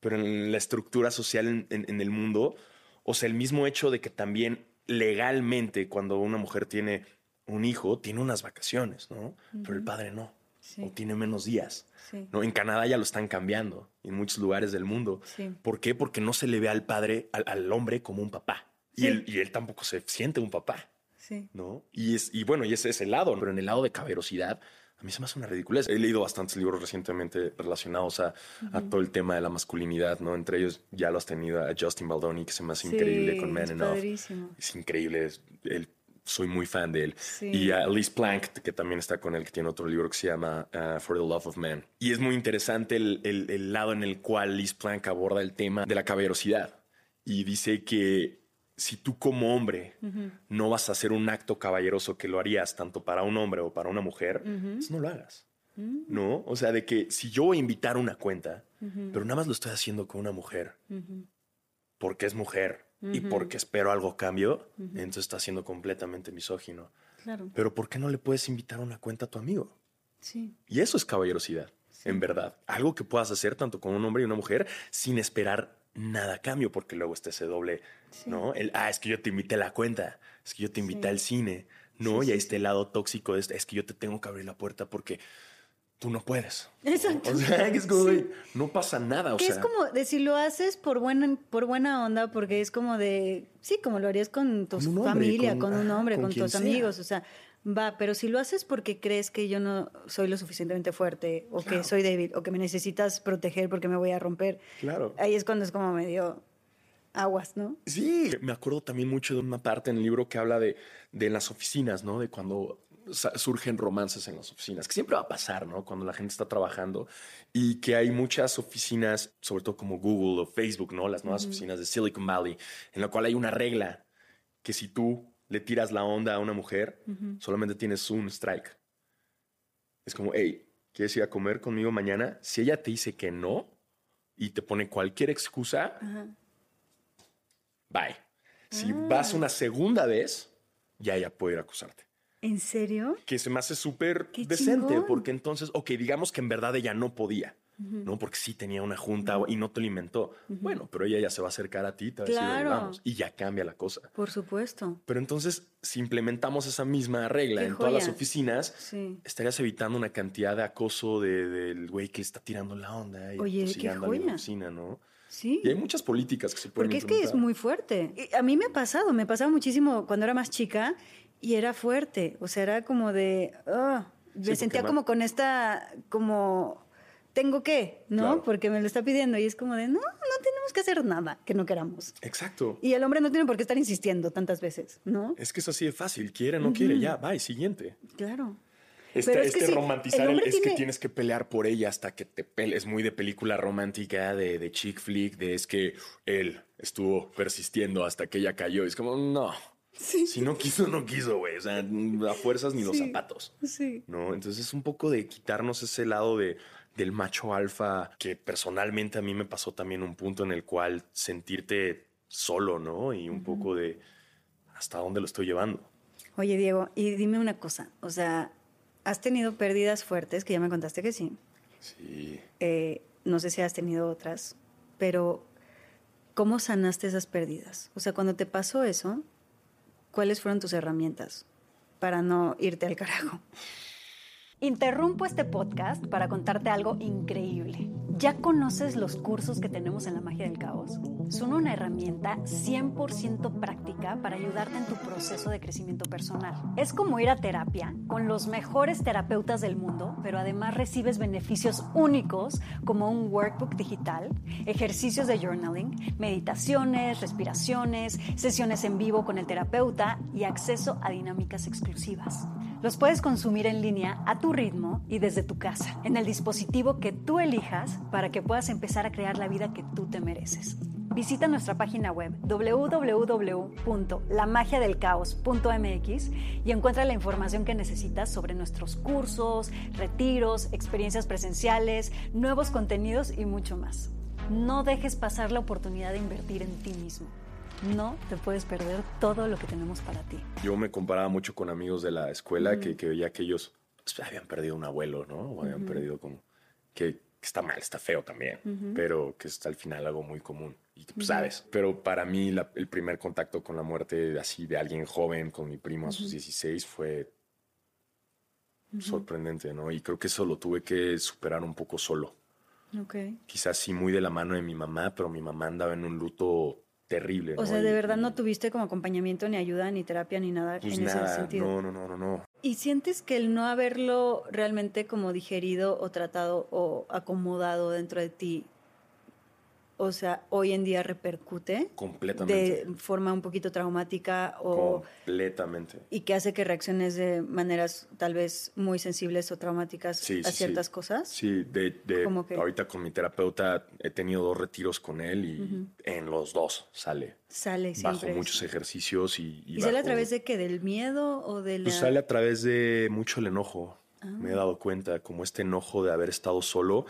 Pero en la estructura social en, en- en el mundo, o sea, el mismo hecho de que también legalmente cuando una mujer tiene un hijo, tiene unas vacaciones, ¿no? Pero el padre no. Sí. O tiene menos días. Sí. ¿no? En Canadá ya lo están cambiando, en muchos lugares del mundo. Sí. ¿Por qué? Porque no se le ve al padre, al, al hombre como un papá. Y, él, y él tampoco se siente un papá, Sí. ¿no? Y, es, y bueno, y ese es el lado, pero en el lado de caberosidad, a mí se me hace una ridiculez. He leído bastantes libros recientemente relacionados a, a todo el tema de la masculinidad, ¿no? Entre ellos ya lo has tenido a Justin Baldoni, que se me hace increíble con Man es Enough. padrísimo. Es increíble, es- él- soy muy fan de él. Sí. Y a Liz Plank, que también está con él, que tiene otro libro que se llama uh, For the Love of Man. Y es muy interesante el, el- el lado en el cual Liz Plank aborda el tema de la caballerosidad. Y dice que si tú como hombre no vas a hacer un acto caballeroso que lo harías tanto para un hombre o para una mujer, pues no lo hagas. ¿No? O sea, de que si yo voy a invitar una cuenta, pero nada más lo estoy haciendo con una mujer, porque es mujer y porque espero algo a cambio, entonces está siendo completamente misógino. Claro. Pero ¿por qué no le puedes invitar una cuenta a tu amigo? Sí. Y eso es caballerosidad, en verdad. Algo que puedas hacer tanto con un hombre y una mujer sin esperar nada a cambio, porque luego está ese doble, ¿no? El, ah, es que yo te invité a la cuenta, es que yo te invité Sí. al cine, ¿no? Y está el lado tóxico de este, es que yo te tengo que abrir la puerta porque tú no puedes. ¿no? Exacto. O sea, es como, Sí. no pasa nada, o que sea. es como de si lo haces por buena, por buena onda, porque es como de, sí, como lo harías con tu hombre, familia, con- con, un hombre, con tus sea. amigos, o sea, va, pero si lo haces porque crees que yo no soy lo suficientemente fuerte, o Claro. que soy débil, o que me necesitas proteger porque me voy a romper, Claro. ahí es cuando es como medio aguas, ¿no? Sí, me acuerdo también mucho de una parte en el libro que habla de, de las oficinas, ¿no? De cuando surgen romances en las oficinas, que siempre va a pasar, ¿no? Cuando la gente está trabajando y que hay muchas oficinas, sobre todo como Google o Facebook, ¿no? Las nuevas oficinas de Silicon Valley, en la cual hay una regla que si tú le tiras la onda a una mujer, solamente tienes un strike. Es como, hey, ¿quieres ir a comer conmigo mañana? Si ella te dice que no y te pone cualquier excusa, Ajá. Bye. Si Ah. vas una segunda vez, ya ella puede ir a acusarte. ¿En serio? Que se me hace súper ¡Qué decente, chingón! porque entonces, ok, digamos que en verdad ella no podía, ¿no? Porque sí tenía una junta y no te lo inventó. Bueno, pero ella ya se va a acercar a ti, te va a decir, Claro. "Oye, vamos, y ya cambia la cosa. Por supuesto. Pero entonces, si implementamos esa misma regla ¡Qué en todas las joya! oficinas, Sí. estarías evitando una cantidad de acoso de- del güey que le está tirando la onda y Oye, qué atosigando a alguien en la joya. oficina, ¿no? Sí. Y hay muchas políticas que se pueden Porque es que es muy fuerte. A mí me ha pasado, me pasaba muchísimo cuando era más chica y era fuerte. O sea, era como de. ah, me sentía como con esta. como tengo que, ¿no? Claro. Porque me lo está pidiendo y es como de, no, no tenemos que hacer nada que no queramos. Exacto. Y el hombre no tiene por qué estar insistiendo tantas veces, ¿no? Es que es así de fácil. Quiere, no quiere, ya, bye, siguiente. Claro. Este, Pero es que este sí, romantizar el el- hombre es que tiene- tienes que pelear por ella hasta que te pelees. Es muy de película romántica, de, de chick flick, de es que él estuvo persistiendo hasta que ella cayó. Es como, no. Si no quiso, no quiso, güey. O sea, a fuerzas ni los zapatos. Sí. ¿no? Entonces es un poco de quitarnos ese lado de, del macho alfa que personalmente a mí me pasó también un punto en el cual sentirte solo, ¿no? Y un poco de hasta dónde lo estoy llevando. Oye, Diego, y dime una cosa. O sea, has tenido pérdidas fuertes, que ya me contaste que sí. Sí. Eh, no sé si has tenido otras, pero ¿cómo sanaste esas pérdidas? O sea, cuando te pasó eso, ¿cuáles fueron tus herramientas para no irte al carajo? Interrumpo este podcast para contarte algo increíble. ¿Ya conoces los cursos que tenemos en la magia del caos? Son una herramienta 100% práctica para ayudarte en tu proceso de crecimiento personal. Es como ir a terapia con los mejores terapeutas del mundo, pero además recibes beneficios únicos como un workbook digital, ejercicios de journaling, meditaciones, respiraciones, sesiones en vivo con el terapeuta y acceso a dinámicas exclusivas. Los puedes consumir en línea a tu ritmo y desde tu casa, en el dispositivo que tú elijas para que puedas empezar a crear la vida que tú te mereces. Visita nuestra página web www.lamagiadelcaos.mx y encuentra la información que necesitas sobre nuestros cursos, retiros, experiencias presenciales, nuevos contenidos y mucho más. No dejes pasar la oportunidad de invertir en ti mismo. No te puedes perder todo lo que tenemos para ti. Yo me comparaba mucho con amigos de la escuela que, que veía que ellos pues, habían perdido un abuelo, ¿no? O habían perdido como... Que, que está mal, está feo también, pero que es al final algo muy común. Y pues, sabes, pero para mí la- el primer contacto con la muerte así de alguien joven, con mi primo a sus 16, fue sorprendente, ¿no? Y creo que eso lo tuve que superar un poco solo. Ok. Quizás sí muy de la mano de mi mamá, pero mi mamá andaba en un luto terrible. O ¿no? sea, Y- de verdad y, no tuviste como acompañamiento, ni ayuda, ni terapia, ni nada Pues en nada, ese sentido. no, no, no, no, no. ¿Y sientes que el no haberlo realmente como digerido o tratado o acomodado dentro de ti, o sea, hoy en día repercute Completamente. de forma un poquito traumática o Completamente. y que hace que reacciones de maneras tal vez muy sensibles o traumáticas Sí, a sí, ciertas sí. cosas? Sí, de, de- ¿Cómo que? ahorita con mi terapeuta he tenido dos retiros con él y en los dos sale. Sale Bajo siempre. muchos ejercicios y, ¿Y sale a bajo- través de qué? ¿Del miedo o de la...? Pues sale a través de mucho el enojo. Ah. Me he dado cuenta, como este enojo de haber estado solo.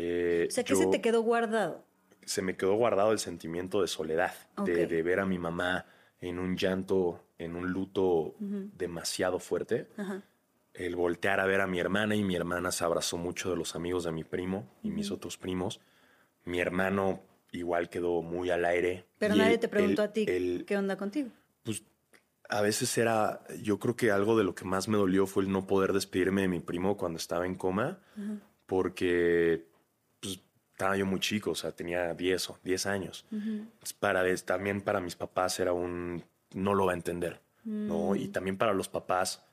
eh, o sea, que yo- se te quedó guardado. Se me quedó guardado el sentimiento de soledad, de, ver a mi mamá en un llanto, en un luto demasiado fuerte. El voltear a ver a mi hermana y mi hermana se abrazó mucho de los amigos de mi primo y mis otros primos. Mi hermano igual quedó muy al aire. Pero nadie te preguntó a ti el- qué onda contigo. pues a veces era, yo creo que algo de lo que más me dolió fue el no poder despedirme de mi primo cuando estaba en coma, porque estaba yo muy chico, o sea, tenía 10 o 10 años. Entonces, para, es- también para mis papás era un, no lo va a entender, ¿no? Mm. Y también para los papás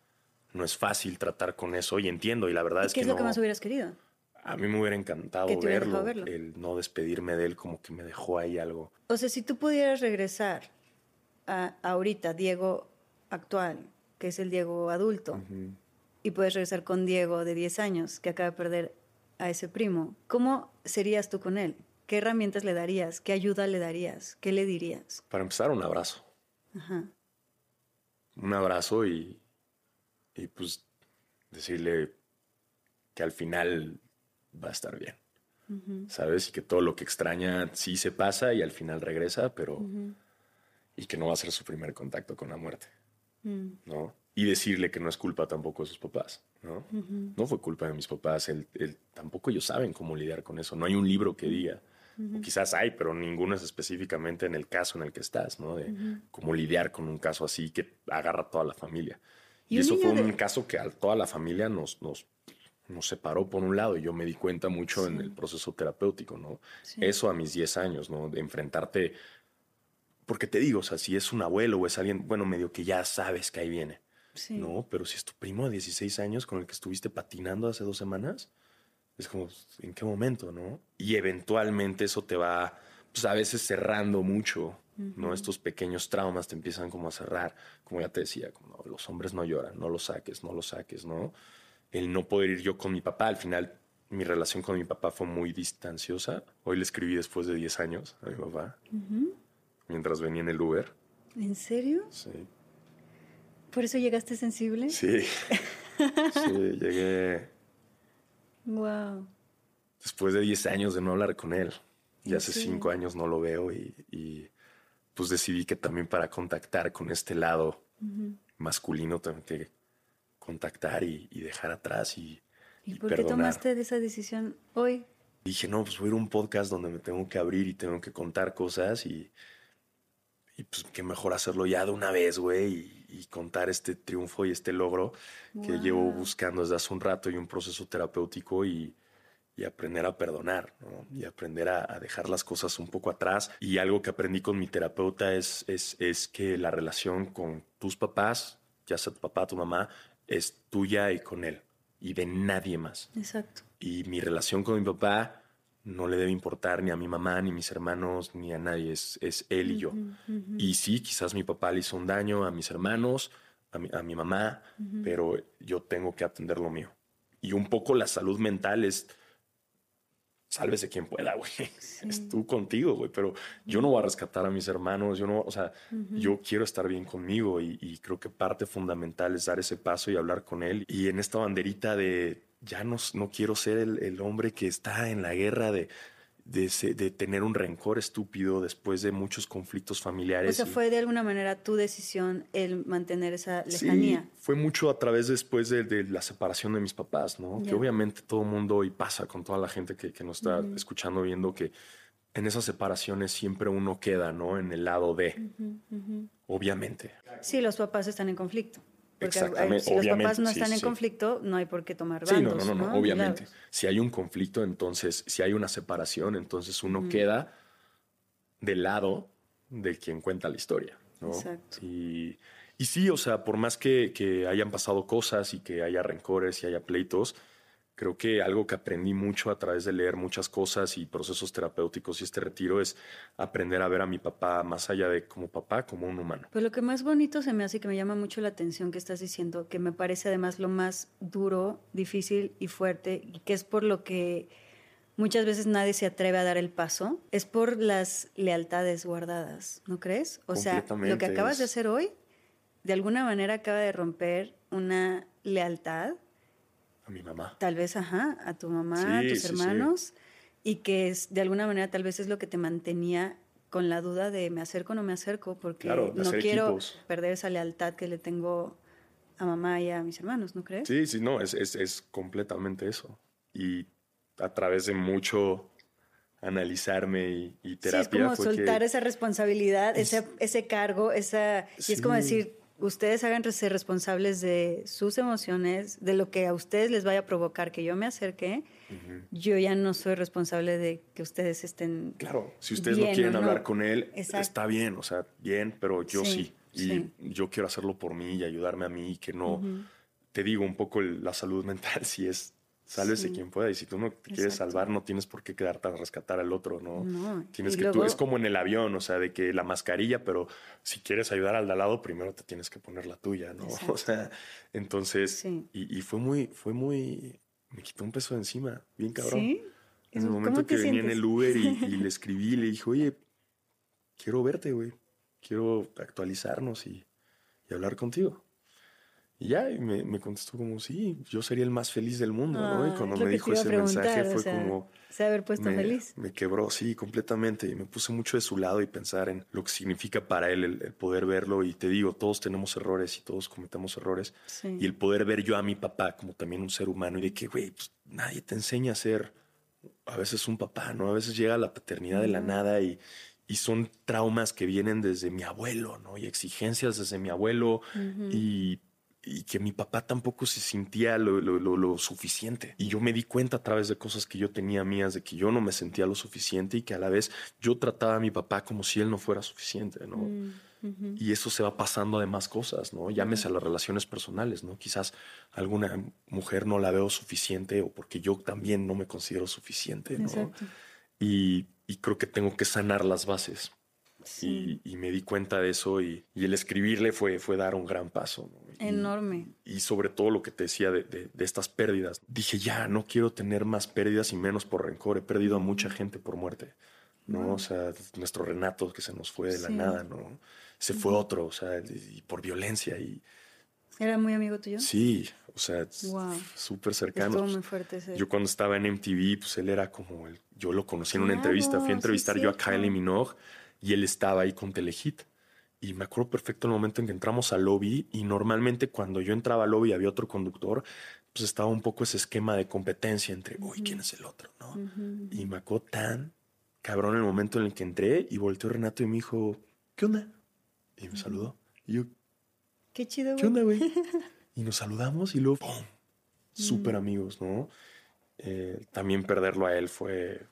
no es fácil tratar con eso y entiendo, y la verdad ¿Y es qué que es lo no, que más hubieras querido? a mí me hubiera encantado te hubiera verlo, verlo. el no despedirme de él como que me dejó ahí algo. O sea, si tú pudieras regresar a ahorita, Diego actual, que es el Diego adulto, y puedes regresar con Diego de 10 años, que acaba de perder a ese primo, ¿cómo serías tú con él? ¿Qué herramientas le darías? ¿Qué ayuda le darías? ¿Qué le dirías? Para empezar, un abrazo. Ajá. un abrazo y, y pues decirle que al final va a estar bien, ¿sabes? Y que todo lo que extraña sí se pasa y al final regresa, pero... Y que no va a ser su primer contacto con la muerte, Mm. ¿no? Y decirle que no es culpa tampoco de sus papás, ¿no? No fue culpa de mis papás, él- tampoco ellos saben cómo lidiar con eso, no hay un libro que diga. O quizás hay, pero ninguno es específicamente en el caso en el que estás, ¿no? De cómo lidiar con un caso así que agarra a toda la familia. Y eso fue un caso que a toda la familia nos, nos, nos separó por un lado y yo me di cuenta mucho en el proceso terapéutico, ¿no? Sí. Eso a mis 10 años, ¿no? De enfrentarte, porque te digo, o sea, si es un abuelo o es alguien, bueno, medio que ya sabes que ahí viene, Sí. ¿no? Pero si es tu primo de 16 años con el que estuviste patinando hace dos semanas, Es como, ¿en qué momento, no? Y eventualmente eso te va, pues a veces cerrando mucho, ¿no? Estos pequeños traumas te empiezan como a cerrar, como ya te decía, como los hombres no lloran, no lo saques, no lo saques, ¿no? El no poder ir yo con mi papá, al final mi relación con mi papá fue muy distanciosa. Hoy le escribí después de 10 años a mi papá, mientras venía en el Uber. ¿En serio? Sí. ¿Por eso llegaste sensible? Sí. sí, llegué. Wow. Después de 10 años de no hablar con él. Y hace 5 años no lo veo y, pues decidí que también para contactar con este lado masculino tengo que contactar y, dejar atrás y, ¿Y, por qué tomaste esa decisión hoy? Dije, no, pues voy a ir a un podcast donde me tengo que abrir y tengo que contar cosas y, y pues qué mejor hacerlo ya de una vez, güey, y, contar este triunfo y este logro que llevo buscando desde hace un rato y un proceso terapéutico y, y aprender a perdonar, ¿no? Y aprender a, dejar las cosas un poco atrás. Y algo que aprendí con mi terapeuta es, es, es que la relación con tus papás, ya sea tu papá, tu mamá, es tuya y con él y de nadie más. Exacto. Y mi relación con mi papá no le debe importar ni a mi mamá, ni a mis hermanos, ni a nadie. Es, es él y yo. Y sí, quizás mi papá le hizo un daño a mis hermanos, a mi, a mi mamá, pero yo tengo que atender lo mío. Y un poco la salud mental es sálvese quien pueda, güey. Es tú contigo, güey. Pero yo no voy a rescatar a mis hermanos. Yo no, o sea, yo quiero estar bien conmigo y, creo que parte fundamental es dar ese paso y hablar con él. Y en esta banderita de ya no, no quiero ser el hombre que está en la guerra de de, tener un rencor estúpido después de muchos conflictos familiares. O sea, fue de alguna manera tu decisión el mantener esa lejanía. Sí, fue mucho a través después de, la separación de mis papás, ¿no? Que obviamente todo el mundo, y pasa con toda la gente que, nos está escuchando, viendo que en esas separaciones siempre uno queda, ¿no? En el lado de, obviamente. Sí, los papás están en conflicto. Porque si los papás no están en conflicto, no hay por qué tomar bandos. Sí, no, no, no, obviamente. Si hay un conflicto, entonces, si hay una separación, entonces uno queda del lado de quien cuenta la historia. ¿no? Exacto. Y, y sí, o sea, por más que, que hayan pasado cosas y que haya rencores y haya pleitos, creo que algo que aprendí mucho a través de leer muchas cosas y procesos terapéuticos y este retiro es aprender a ver a mi papá más allá de como papá, como un humano. Pues lo que más bonito se me hace y que me llama mucho la atención que estás diciendo, que me parece además lo más duro, difícil y fuerte, y que es por lo que muchas veces nadie se atreve a dar el paso, es por las lealtades guardadas, ¿no crees? O sea, lo que acabas de hacer hoy, de alguna manera acaba de romper una lealtad a mi mamá. Tal vez, ajá, a tu mamá, a tus hermanos, y que es, de alguna manera tal vez es lo que te mantenía con la duda de me acerco o no me acerco, porque no quiero perder esa lealtad que le tengo a mamá y a mis hermanos, ¿no crees? Sí, sí, no, es, es, es completamente eso. Y a través de mucho analizarme y, y terapia. Sí, es como soltar esa responsabilidad, ese, ese cargo, esa... Y es como decir, ustedes háganse responsables de sus emociones, de lo que a ustedes les vaya a provocar que yo me acerque. Yo ya no soy responsable de que ustedes estén. Claro, si ustedes no quieren hablar con él, está bien, o sea, bien, pero yo sí. Y yo quiero hacerlo por mí y ayudarme a mí, que no. Te digo un poco la salud mental, si es Sálvese quien pueda. Y si tú no te quieres salvar, no tienes por qué quedarte a rescatar al otro, ¿no? no. Tienes que tú, es como en el avión, o sea, de que la mascarilla, pero si quieres ayudar al de al lado, primero te tienes que poner la tuya, ¿no? O sea, entonces, y, fue muy, fue muy, me quitó un peso de encima, bien cabrón. ¿Sí? En el momento que venía en el Uber y, le escribí, le dije, oye, quiero verte, güey. Quiero actualizarnos y hablar contigo. Y ya, y me, contestó como, sí, yo sería el más feliz del mundo, ¿no? Y ah, cuando me dijo ese mensaje fue como... Se haber puesto feliz. Me quebró, sí, completamente. Y me puse mucho de su lado y pensar en lo que significa para él el, poder verlo. Y te digo, todos tenemos errores y todos cometemos errores. Y el poder ver yo a mi papá como también un ser humano y de que, güey, pues nadie te enseña a ser a veces un papá, ¿no? A veces llega la paternidad de la nada y, y son traumas que vienen desde mi abuelo, ¿no? Y exigencias desde mi abuelo y y que mi papá tampoco se sentía lo, lo- lo- lo suficiente. Y yo me di cuenta a través de cosas que yo tenía mías, de que yo no me sentía lo suficiente y que a la vez yo trataba a mi papá como si él no fuera suficiente, ¿no? Mm. Y eso se va pasando a demás cosas, ¿no? Llámese a las relaciones personales, ¿no? Quizás alguna mujer no la veo suficiente o porque yo también no me considero suficiente, ¿no? Y, y creo que tengo que sanar las bases. Sí. Y, y me di cuenta de eso y, y el escribirle fue, fue dar un gran paso. ¿no? Enorme. y sobre todo lo que te decía de, de- de estas pérdidas. Dije, ya, no quiero tener más pérdidas y menos por rencor. He perdido a mucha gente por muerte, ¿no? O sea, nuestro Renato que se nos fue de la Sí. nada, ¿no? Se fue otro, o sea, y, por violencia. Y ¿Era muy amigo tuyo? sí, o sea, Wow. súper cercano. Estuvo muy fuerte ese. Yo cuando estaba en MTV, pues él era como el, yo lo conocí en una Claro, entrevista, fui sí, a entrevistar yo a. Kylie Minogue y él estaba ahí con Telehit. Y me acuerdo perfecto el momento en que entramos al lobby y normalmente cuando yo entraba al lobby había otro conductor, pues estaba un poco ese esquema de competencia entre, uy, ¿quién es el otro? ¿no? Y me acuerdo tan cabrón el momento en el que entré y volteó Renato y me dijo, ¿qué onda? Y me saludó. Y yo, Qué chido, ¿qué onda, güey? y nos saludamos y luego, ¡pum! Súper amigos, ¿no? Eh, también perderlo a él fue.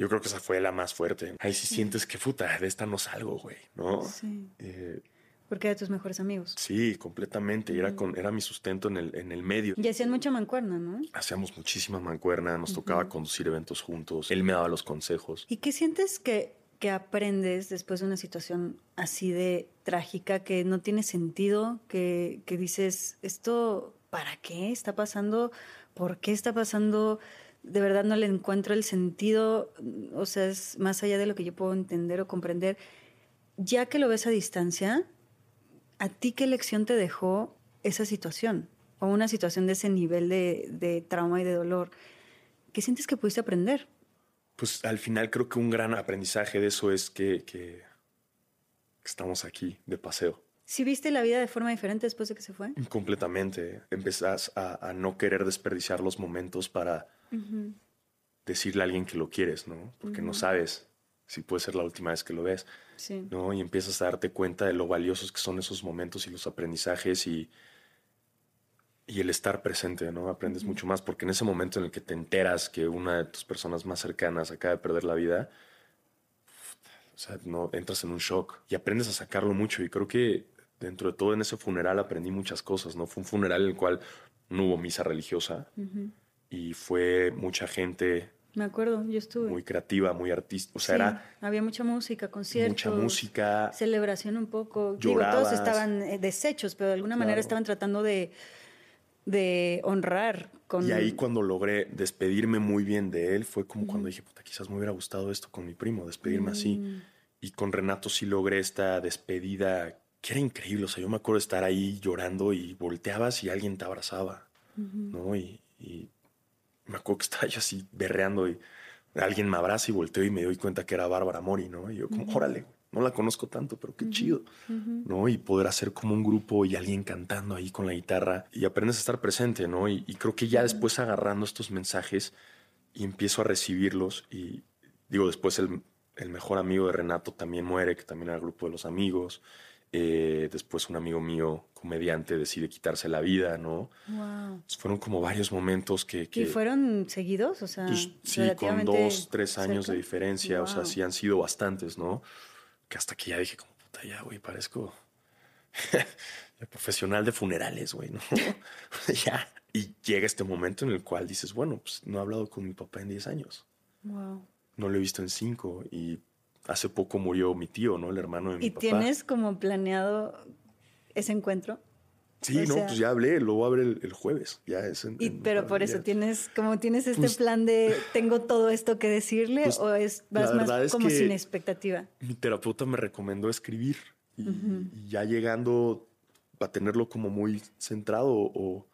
Yo creo que esa fue la más fuerte. Ahí sí sientes que puta, de esta no salgo, güey, ¿no? Sí. Eh, Porque era de tus mejores amigos. sí, completamente. Y era, con, era mi sustento en el, en el medio. Y hacían mucha mancuerna, ¿no? Hacíamos muchísima mancuerna, nos tocaba conducir eventos juntos. Él me daba los consejos. ¿Y qué sientes que, que aprendes después de una situación así de trágica que no tiene sentido? Que, que dices, ¿esto para qué está pasando? ¿Por qué está pasando? De verdad no le encuentro el sentido, o sea, es más allá de lo que yo puedo entender o comprender. Ya que lo ves a distancia, ¿a ti qué lección te dejó esa situación? O una situación de ese nivel de, de trauma y de dolor. ¿Qué sientes que pudiste aprender? Pues al final creo que un gran aprendizaje de eso es que, que estamos aquí de paseo. ¿Sí viste la vida de forma diferente después de que se fue? Completamente. Empezás a, a no querer desperdiciar los momentos para decirle a alguien que lo quieres, ¿no? Porque no sabes si puede ser la última vez que lo ves, Sí. ¿no? Y empiezas a darte cuenta de lo valiosos que son esos momentos y los aprendizajes y, y el estar presente, ¿no? Aprendes mucho más porque en ese momento en el que te enteras que una de tus personas más cercanas acaba de perder la vida, o sea, no entras en un shock y aprendes a sacarlo mucho. Y creo que dentro de todo en ese funeral aprendí muchas cosas, ¿no? Fue un funeral en el cual no hubo misa religiosa y fue mucha gente Me acuerdo, yo estuve. muy creativa, muy artística. O sea, Sí, era Había mucha música, conciertos. mucha música. Celebración un poco. Digo, todos Llorabas. estaban eh, deshechos, pero de alguna manera estaban tratando de, de honrar con... Y ahí cuando logré despedirme muy bien de él, fue como cuando dije, puta, quizás me hubiera gustado esto con mi primo, despedirme así. Mm. Y con Renato sí logré esta despedida que era increíble. O sea, yo me acuerdo de estar ahí llorando y volteabas y alguien te abrazaba, ¿no? Y, y me acuerdo que estaba yo así berreando y alguien me abraza y volteo y me doy cuenta que era Bárbara Mori, ¿no? Y yo como, órale, no la conozco tanto, pero qué chido, ¿no? Y poder hacer como un grupo y alguien cantando ahí con la guitarra y aprendes a estar presente, ¿no? Y, y creo que ya después agarrando estos mensajes y empiezo a recibirlos y digo, después el, el mejor amigo de Renato también muere, que también era el grupo de los amigos. Eh, después un amigo mío, comediante, decide quitarse la vida, ¿no? Wow. Fueron como varios momentos que... que ¿Y fueron seguidos? O sea, pues, sí, con dos, tres años cerca? de diferencia, o sea, Wow. sí han sido bastantes, ¿no? Que hasta que ya dije, como puta, ya, güey, parezco el profesional de funerales, güey, ¿no? ya. Y llega este momento en el cual dices, bueno, pues no he hablado con mi papá en 10 años, Wow. no lo he visto en 5 y hace poco murió mi tío, ¿no? El hermano de mi ¿Y papá. tienes como planeado ese encuentro? Sí, o no, sea- pues ya hablé, lo voy a ver el, el jueves, ya es en- Y, pero por eso días. tienes, como tienes este Pues- plan de tengo todo esto que decirle Pues, o es vas más es como sin expectativa. mi terapeuta me recomendó escribir y, y ya llegando a tenerlo como muy centrado o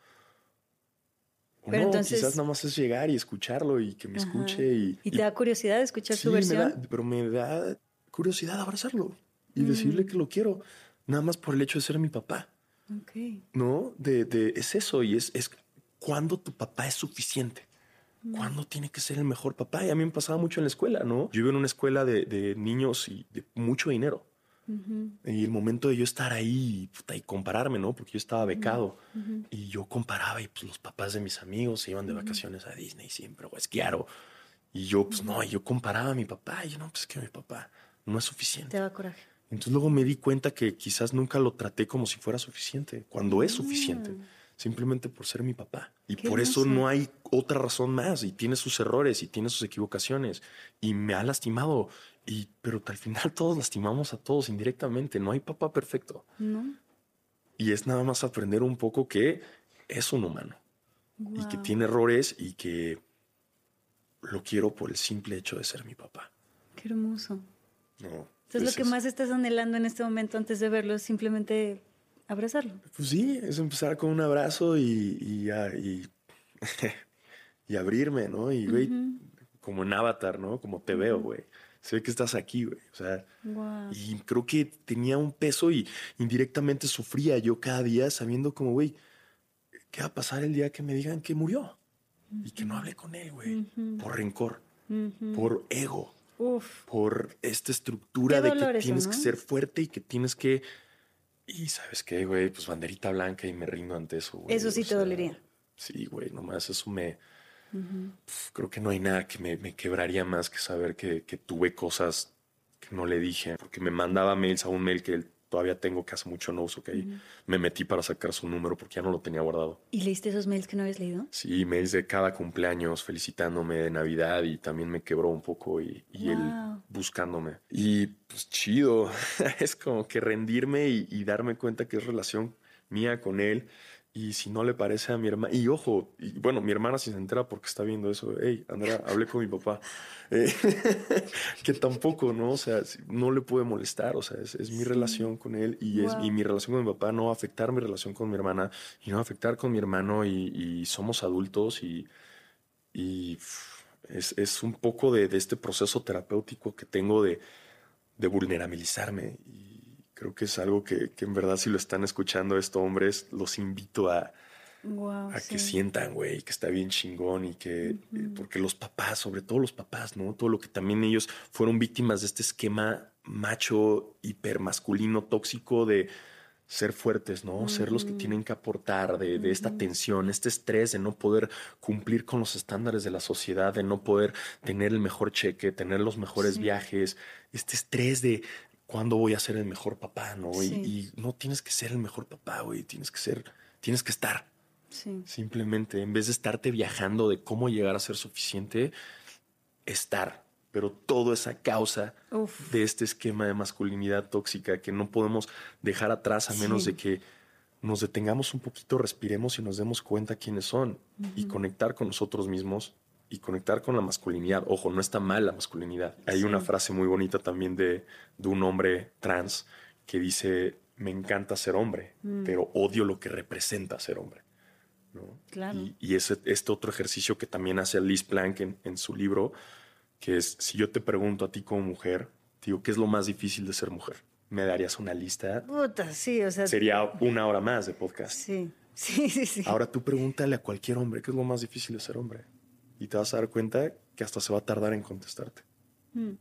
Pero no, entonces- quizás nada más es llegar y escucharlo y que me Ajá. escuche y, ¿Y te da curiosidad escuchar sí, su me versión? da- pero me da curiosidad abrazarlo y Mm. decirle que lo quiero, nada más por el hecho de ser mi papá. ¿no? De, de- es eso y es, es cuando tu papá es suficiente. Mm. ¿Cuándo tiene que ser el mejor papá? Y a mí me pasaba mucho en la escuela, ¿no? Yo iba en una escuela de, de niños y de mucho dinero. Y el momento de yo estar ahí puta, y compararme, ¿no? Porque yo estaba becado y yo comparaba y pues los papás de mis amigos se iban de vacaciones a Disney siempre o a esquiar. Y yo, pues no, yo comparaba a mi papá y yo, no, pues es que mi papá no es suficiente. Te da coraje. Entonces luego me di cuenta que quizás nunca lo traté como si fuera suficiente, cuando es suficiente, Mm. simplemente por ser mi papá. Y por eso no hay otra razón más, y tiene sus errores y tiene sus equivocaciones, y me ha lastimado, y, pero al final todos lastimamos a todos indirectamente, no hay papá perfecto. ¿No? Y es nada más aprender un poco que es un humano, y que tiene errores y que lo quiero por el simple hecho de ser mi papá. Qué hermoso. No, Entonces, lo que más estás anhelando en este momento antes de verlo es simplemente abrazarlo. Pues sí, es empezar con un abrazo y, y, y abrirme, ¿no? Y, güey, como en Avatar, ¿no? Como te veo, güey. Sé que estás aquí, güey. O sea, Wow. y creo que tenía un peso y indirectamente sufría yo cada día sabiendo como, güey, ¿qué va a pasar el día que me digan que murió? Y que no hablé con él, güey. Por rencor, por ego, Uf. por esta estructura de que eso, tienes ¿no? que ser fuerte y que tienes que... Y sabes qué, güey, pues banderita blanca y me rindo ante eso, güey. Eso sí O te sea, dolería. Sí, güey, nomás eso me... Creo que no hay nada que me, me quebraría más que saber que, que tuve cosas que no le dije, porque me mandaba mails a un mail que él todavía tengo que hace mucho no uso, que ahí me metí para sacar su número porque ya no lo tenía guardado. ¿Y leíste esos mails que no habías leído? Sí, mails de cada cumpleaños felicitándome de Navidad y también me quebró un poco y, y él buscándome. Y pues chido, es como que rendirme y, y darme cuenta que es relación mía con él. Y si no le parece a mi hermana, y ojo, y bueno, mi hermana si se entera porque está viendo eso, hey, Andrea, hablé con mi papá, Eh, que tampoco, ¿no? O sea, no le puede molestar, o sea, es, es mi relación con él y, es, y mi relación con mi papá no va a afectar mi relación con mi hermana y no va a afectar con mi hermano y, y somos adultos y, y es, es un poco de, de este proceso terapéutico que tengo de, de vulnerabilizarme y creo que es algo que, que en verdad si lo están escuchando estos hombres los invito a, Wow. a que sientan, güey, que está bien chingón y que, eh, porque los papás, sobre todo los papás, ¿no? Todo lo que también ellos fueron víctimas de este esquema macho, hipermasculino, tóxico de ser fuertes, ¿no? Ser los que tienen que aportar, de, de esta tensión, este estrés de no poder cumplir con los estándares de la sociedad, de no poder tener el mejor cheque, tener los mejores viajes, este estrés de cuándo voy a ser el mejor papá, ¿no? Y- Sí. y no tienes que ser el mejor papá, güey, tienes que ser, tienes que estar. Sí. Simplemente, en vez de estarte viajando de cómo llegar a ser suficiente, estar. Pero todo es a causa Uf. de este esquema de masculinidad tóxica que no podemos dejar atrás a menos Sí. de que nos detengamos un poquito, respiremos y nos demos cuenta quiénes son y conectar con nosotros mismos y conectar con la masculinidad. Ojo, no está mal la masculinidad. Hay una frase muy bonita también de, de un hombre trans que dice, me encanta ser hombre, pero odio lo que representa ser hombre. ¿no? Claro. Y, y ese, este otro ejercicio que también hace Liz Plank en, en su libro, que es, si yo te pregunto a ti como mujer, digo, ¿qué es lo más difícil de ser mujer? Me darías una lista, Puta, sí, o sea. sería una hora más de podcast. Sí. Sí, sí, sí. Ahora tú pregúntale a cualquier hombre qué es lo más difícil de ser hombre. Y te vas a dar cuenta que hasta se va a tardar en contestarte. Mm.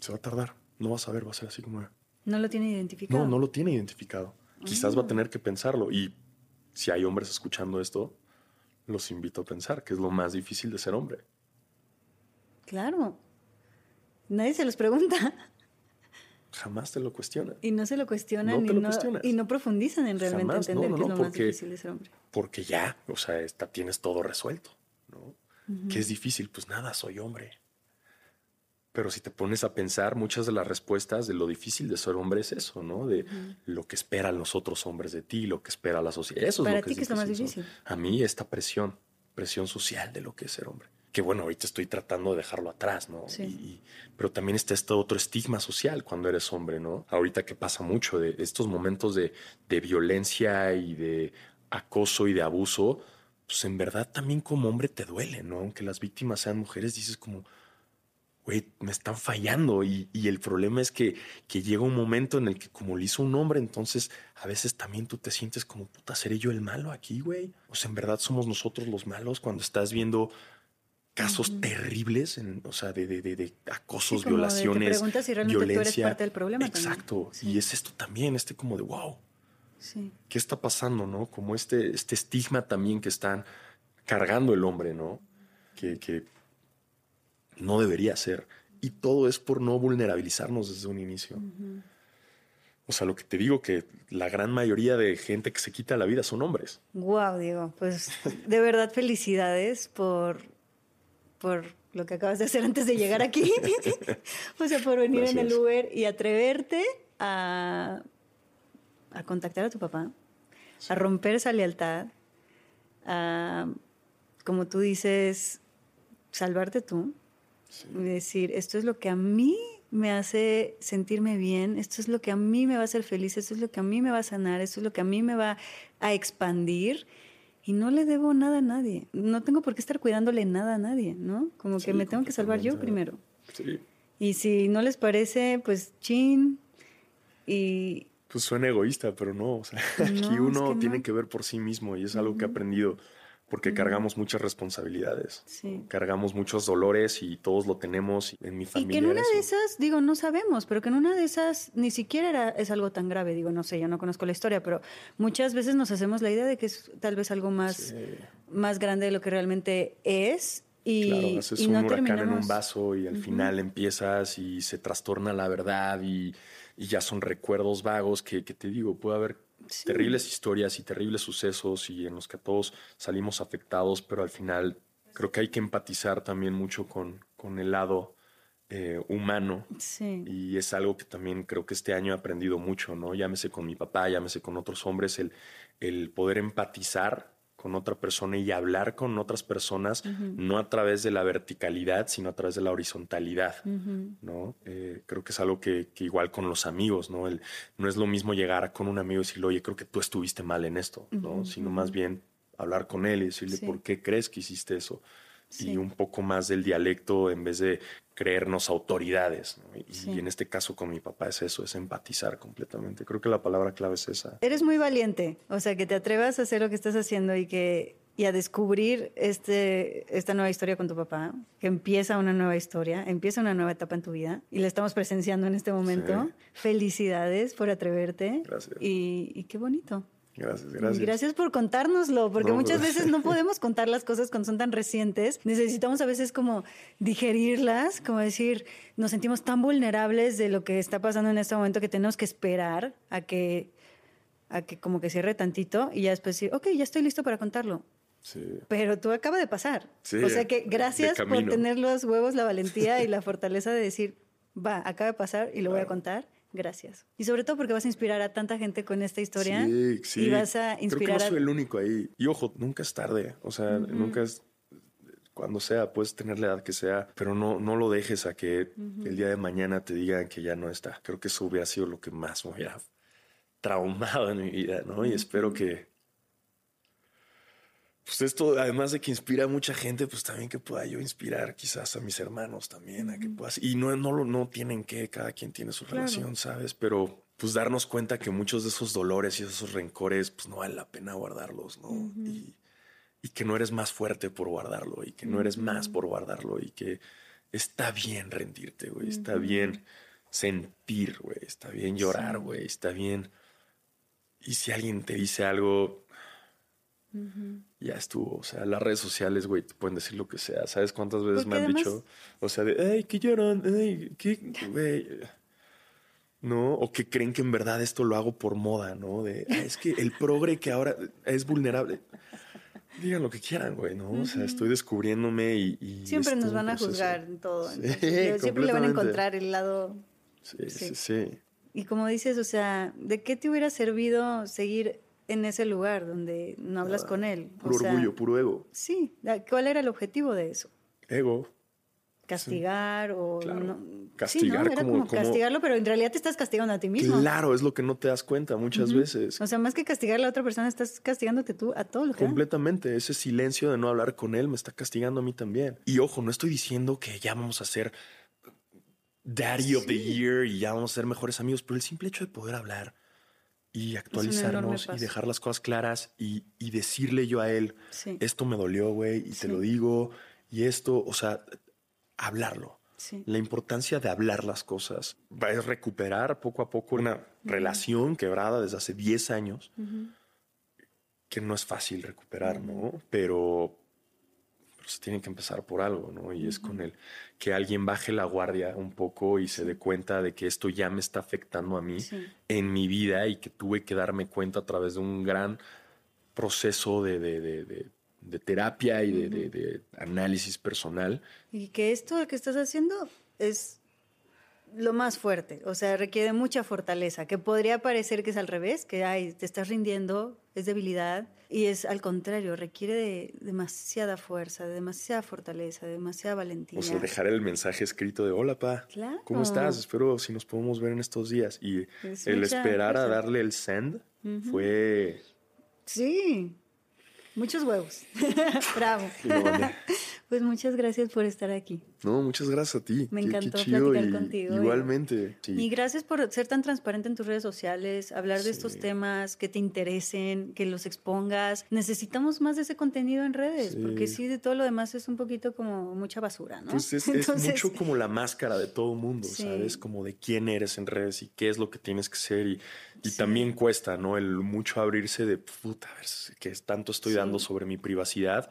Se va a tardar. No vas a ver, va a ser así como... No lo tiene identificado. No, no lo tiene identificado. Quizás va Ah. a tener que pensarlo. Y si hay hombres escuchando esto, los invito a pensar que es lo más difícil de ser hombre. Claro. Nadie se los pregunta Jamás te lo cuestionan. y no se lo cuestionan No te y, lo no, cuestionas. y no profundizan en realmente Jamás, entender no, qué es lo más difícil de ser hombre. Porque ya, o sea, está, tienes todo resuelto. ¿No? ¿Qué es difícil? Pues nada, soy hombre. Pero si te pones a pensar, muchas de las respuestas de lo difícil de ser hombre es eso, ¿no? De lo que esperan los otros hombres de ti, lo que espera la sociedad. Eso es Para lo que ti, es ¿qué es lo más difícil, difícil? ¿no? A mí esta presión, presión social de lo que es ser hombre. Que bueno, ahorita estoy tratando de dejarlo atrás, ¿no? Sí. Y- y- pero también está este otro estigma social cuando eres hombre, ¿no? Ahorita que pasa mucho de estos momentos de, de violencia y de acoso y de abuso, pues en verdad también como hombre te duele, ¿no? Aunque las víctimas sean mujeres, dices como, güey, me están fallando. Y, y el problema es que, que llega un momento en el que como lo hizo un hombre, entonces a veces también tú te sientes como, puta, ¿seré yo el malo aquí, güey? O sea, en verdad somos nosotros los malos cuando estás viendo casos terribles, en, o sea, de, de, de, acosos, Sí, como de que violaciones, preguntas si realmente tú eres violencia. parte del problema también. Exacto. Sí. Y es esto también, este como de wow, Sí. ¿qué está pasando, no? Como este, este estigma también que están cargando el hombre, ¿no? Que, que no debería ser. Y todo es por no vulnerabilizarnos desde un inicio. O sea, lo que te digo que la gran mayoría de gente que se quita la vida son hombres. Wow, Diego, pues de verdad felicidades por, por lo que acabas de hacer antes de llegar aquí. o sea, por venir en el. Uber y atreverte a, a contactar a tu papá, a romper esa lealtad, a, como tú dices, salvarte tú y decir, esto es lo que a mí me hace sentirme bien, esto es lo que a mí me va a hacer feliz, esto es lo que a mí me va a sanar, esto es lo que a mí me va a expandir y no le debo nada a nadie. No tengo por qué estar cuidándole nada a nadie, ¿no? Como que me tengo que salvar yo primero. Sí. Y si no les parece, pues chin. Y Pues suena egoísta, pero no. O sea, No, aquí es uno que tiene no. que ver por sí mismo y es algo que he aprendido porque cargamos muchas responsabilidades. Sí. Cargamos muchos dolores y todos lo tenemos. y En mi Y familia. que en una era de eso. esas, digo, no sabemos, pero que en una de esas ni siquiera era, es algo tan grave. Digo, no sé, yo no conozco la historia, pero muchas veces nos hacemos la idea de que es tal vez algo más, Sí. más grande de lo que realmente es. Y, Claro, haces y un no huracán en terminamos. un vaso y al final empiezas y se trastorna la verdad y, y ya son recuerdos vagos que, que te digo, puede haber Sí. terribles historias y terribles sucesos y en los que todos salimos afectados, pero al final creo que hay que empatizar también mucho con, con el lado eh, humano Sí. y es algo que también creo que este año he aprendido mucho, ¿no? Llámese con mi papá, llámese con otros hombres, el, el poder empatizar con otra persona y hablar con otras personas, no a través de la verticalidad, sino a través de la horizontalidad, ¿no? Eh, creo que es algo que, que igual con los amigos, ¿no? El, no es lo mismo llegar con un amigo y decirle, oye, creo que tú estuviste mal en esto, ¿no? Sino más bien hablar con él y decirle, Sí. ¿por qué crees que hiciste eso? Sí. Y un poco más del dialecto en vez de creernos autoridades. ¿no? Y, Sí. y en este caso con mi papá es eso, es empatizar completamente. Creo que la palabra clave es esa. Eres muy valiente, o sea, que te atrevas a hacer lo que estás haciendo y que y a descubrir este, esta nueva historia con tu papá, que empieza una nueva historia, empieza una nueva etapa en tu vida y la estamos presenciando en este momento. Felicidades por atreverte. Gracias. Y, y qué bonito. Gracias, Y gracias. Gracias por contárnoslo, porque No, muchas pues- veces no podemos contar las cosas cuando son tan recientes. Necesitamos a veces como digerirlas, como decir, nos sentimos tan vulnerables de lo que está pasando en este momento que tenemos que esperar a que, a que como que cierre tantito y ya después decir, ok, ya estoy listo para contarlo. Sí. Pero tú acaba de pasar. Sí, o sea que gracias por tener los huevos, la valentía y la fortaleza de decir, va, acaba de pasar y lo voy a Claro. contar. Gracias. Y sobre todo porque vas a inspirar a tanta gente con esta historia. Sí, sí. Y vas a Creo que inspirar no soy el único ahí. Y ojo, nunca es tarde. O sea, nunca es cuando sea, puedes tener la edad que sea, pero no, no lo dejes a que el día de mañana te digan que ya no está. Creo que eso hubiera sido lo que más me hubiera traumado en mi vida, ¿no? Y espero que, pues esto, además de que inspira a mucha gente, pues también que pueda yo inspirar quizás a mis hermanos también, a que puedas, y no, no, lo- no tienen que, cada quien tiene su Claro. relación, ¿sabes? Pero pues darnos cuenta que muchos de esos dolores y esos rencores, pues no vale la pena guardarlos, ¿no? y, y que no eres más fuerte por guardarlo, y que no eres más por guardarlo, y que está bien rendirte, güey, está bien sentir, güey, está bien llorar, güey, está bien. Y si alguien te dice algo, ya estuvo. O sea, las redes sociales, güey, te pueden decir lo que sea. ¿Sabes cuántas veces Porque me han además- dicho? O sea, de, ay, que lloran, ay, que, güey. ¿No? O que creen que en verdad esto lo hago por moda, ¿no? De, "Ah, es que el progre que ahora es vulnerable. Digan lo que quieran, güey, ¿no? O sea, estoy descubriéndome y. y Siempre nos van a juzgar en todo. Sí, siempre le van a encontrar el lado. Sí, Sí. sí, sí. Y como dices, o sea, ¿de qué te hubiera servido seguir en ese lugar donde no hablas con él? O Puro sea, orgullo, puro ego. Sí, ¿cuál era el objetivo de eso? Ego. ¿Castigar o Claro. no? Sí, Castigar ¿no? Era como- castigarlo, pero en realidad te estás castigando a ti mismo. Claro, es lo que no te das cuenta muchas veces. O sea, más que castigar a la otra persona, estás castigándote tú a todo lo que da. Completamente. Ese silencio de no hablar con él me está castigando a mí también. Y ojo, no estoy diciendo que ya vamos a ser Daddy of the Year y ya vamos a ser mejores amigos, pero el simple hecho de poder hablar y actualizarnos y dejar las cosas claras y, y decirle yo a él, Sí. esto me dolió, güey, y Sí. te lo digo, y esto, o sea, hablarlo. La importancia de hablar las cosas a recuperar poco a poco una relación quebrada desde hace 10 años, que no es fácil recuperar, ¿no? Pero, se tiene que empezar por algo, ¿no? Y es con el que alguien baje la guardia un poco y se dé cuenta de que esto ya me está afectando a mí en mi vida y que tuve que darme cuenta a través de un gran proceso de, de terapia y de, análisis personal. Y que esto que estás haciendo es lo más fuerte, o sea, requiere mucha fortaleza, que podría parecer que es al revés, que ay, te estás rindiendo, es debilidad, y es al contrario, requiere de demasiada fuerza, de demasiada fortaleza, de demasiada valentía. O sea, dejar el mensaje escrito de hola, pa, ¿cómo estás? Espero si nos podemos ver en estos días. Y el esperar a darle el send fue... Sí, Muchos huevos. Bravo. pues muchas gracias por estar aquí. No, muchas gracias a ti. Me encantó platicar contigo. Igualmente. Y gracias por ser tan transparente en tus redes sociales, hablar de estos temas que te interesen, que los expongas. Necesitamos más de ese contenido en redes, porque sí, de todo lo demás es un poquito como mucha basura, ¿no? Pues es, mucho como la máscara de todo mundo, ¿sabes? Como de quién eres en redes y qué es lo que tienes que ser. Y, y también cuesta, ¿no? El mucho abrirse de, puta, a ver, que tanto estoy dando sobre mi privacidad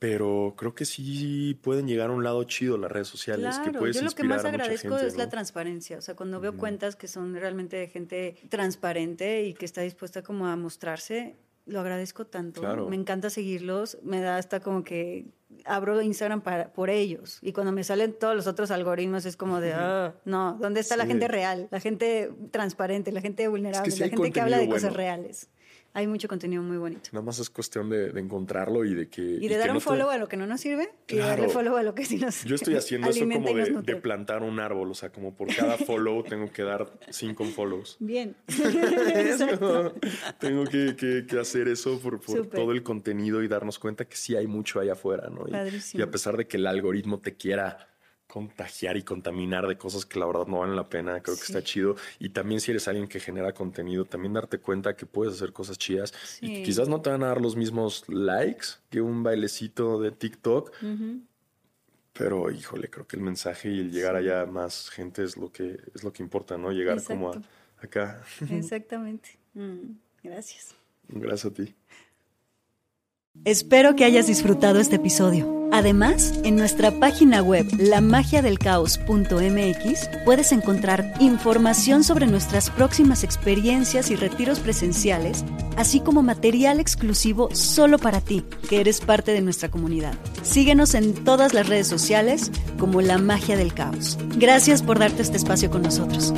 pero creo que sí pueden llegar a un lado chido las redes sociales. que puedes yo lo que más agradezco es la transparencia. O sea, cuando veo cuentas que son realmente de gente transparente y que está dispuesta como a mostrarse, lo agradezco tanto. Me encanta seguirlos. Me da hasta como que abro Instagram para, por ellos. Y cuando me salen todos los otros algoritmos es como de, ah, no, ¿dónde está la gente real? La gente transparente, la gente vulnerable, la gente que habla de cosas reales. Hay mucho contenido muy bonito. Nada más es cuestión de, encontrarlo y de que... Y de dar un follow a lo que no nos sirve y darle follow a lo que sí nos Yo estoy haciendo eso como de, plantar un árbol, o sea, como por cada follow tengo que dar cinco follows. Bien. tengo que, hacer eso por, todo el contenido y darnos cuenta que sí hay mucho allá afuera, ¿no? y a pesar de que el algoritmo te quiera contagiar y contaminar de cosas que la verdad no valen la pena. Creo que está chido. Y también si eres alguien que genera contenido, también darte cuenta que puedes hacer cosas chidas. Y quizás no te van a dar los mismos likes que un bailecito de TikTok. Pero híjole, creo que el mensaje y el llegar allá a más gente es lo que es lo que importa, ¿no? Llegar como a, acá. Exactamente. Mm, gracias. Gracias a ti. Espero que hayas disfrutado este episodio. Además, en nuestra página web lamagiadelcaos.mx puedes encontrar información sobre nuestras próximas experiencias y retiros presenciales, así como material exclusivo solo para ti, que eres parte de nuestra comunidad. Síguenos en todas las redes sociales como La Magia del Caos. Gracias por darte este espacio con nosotros.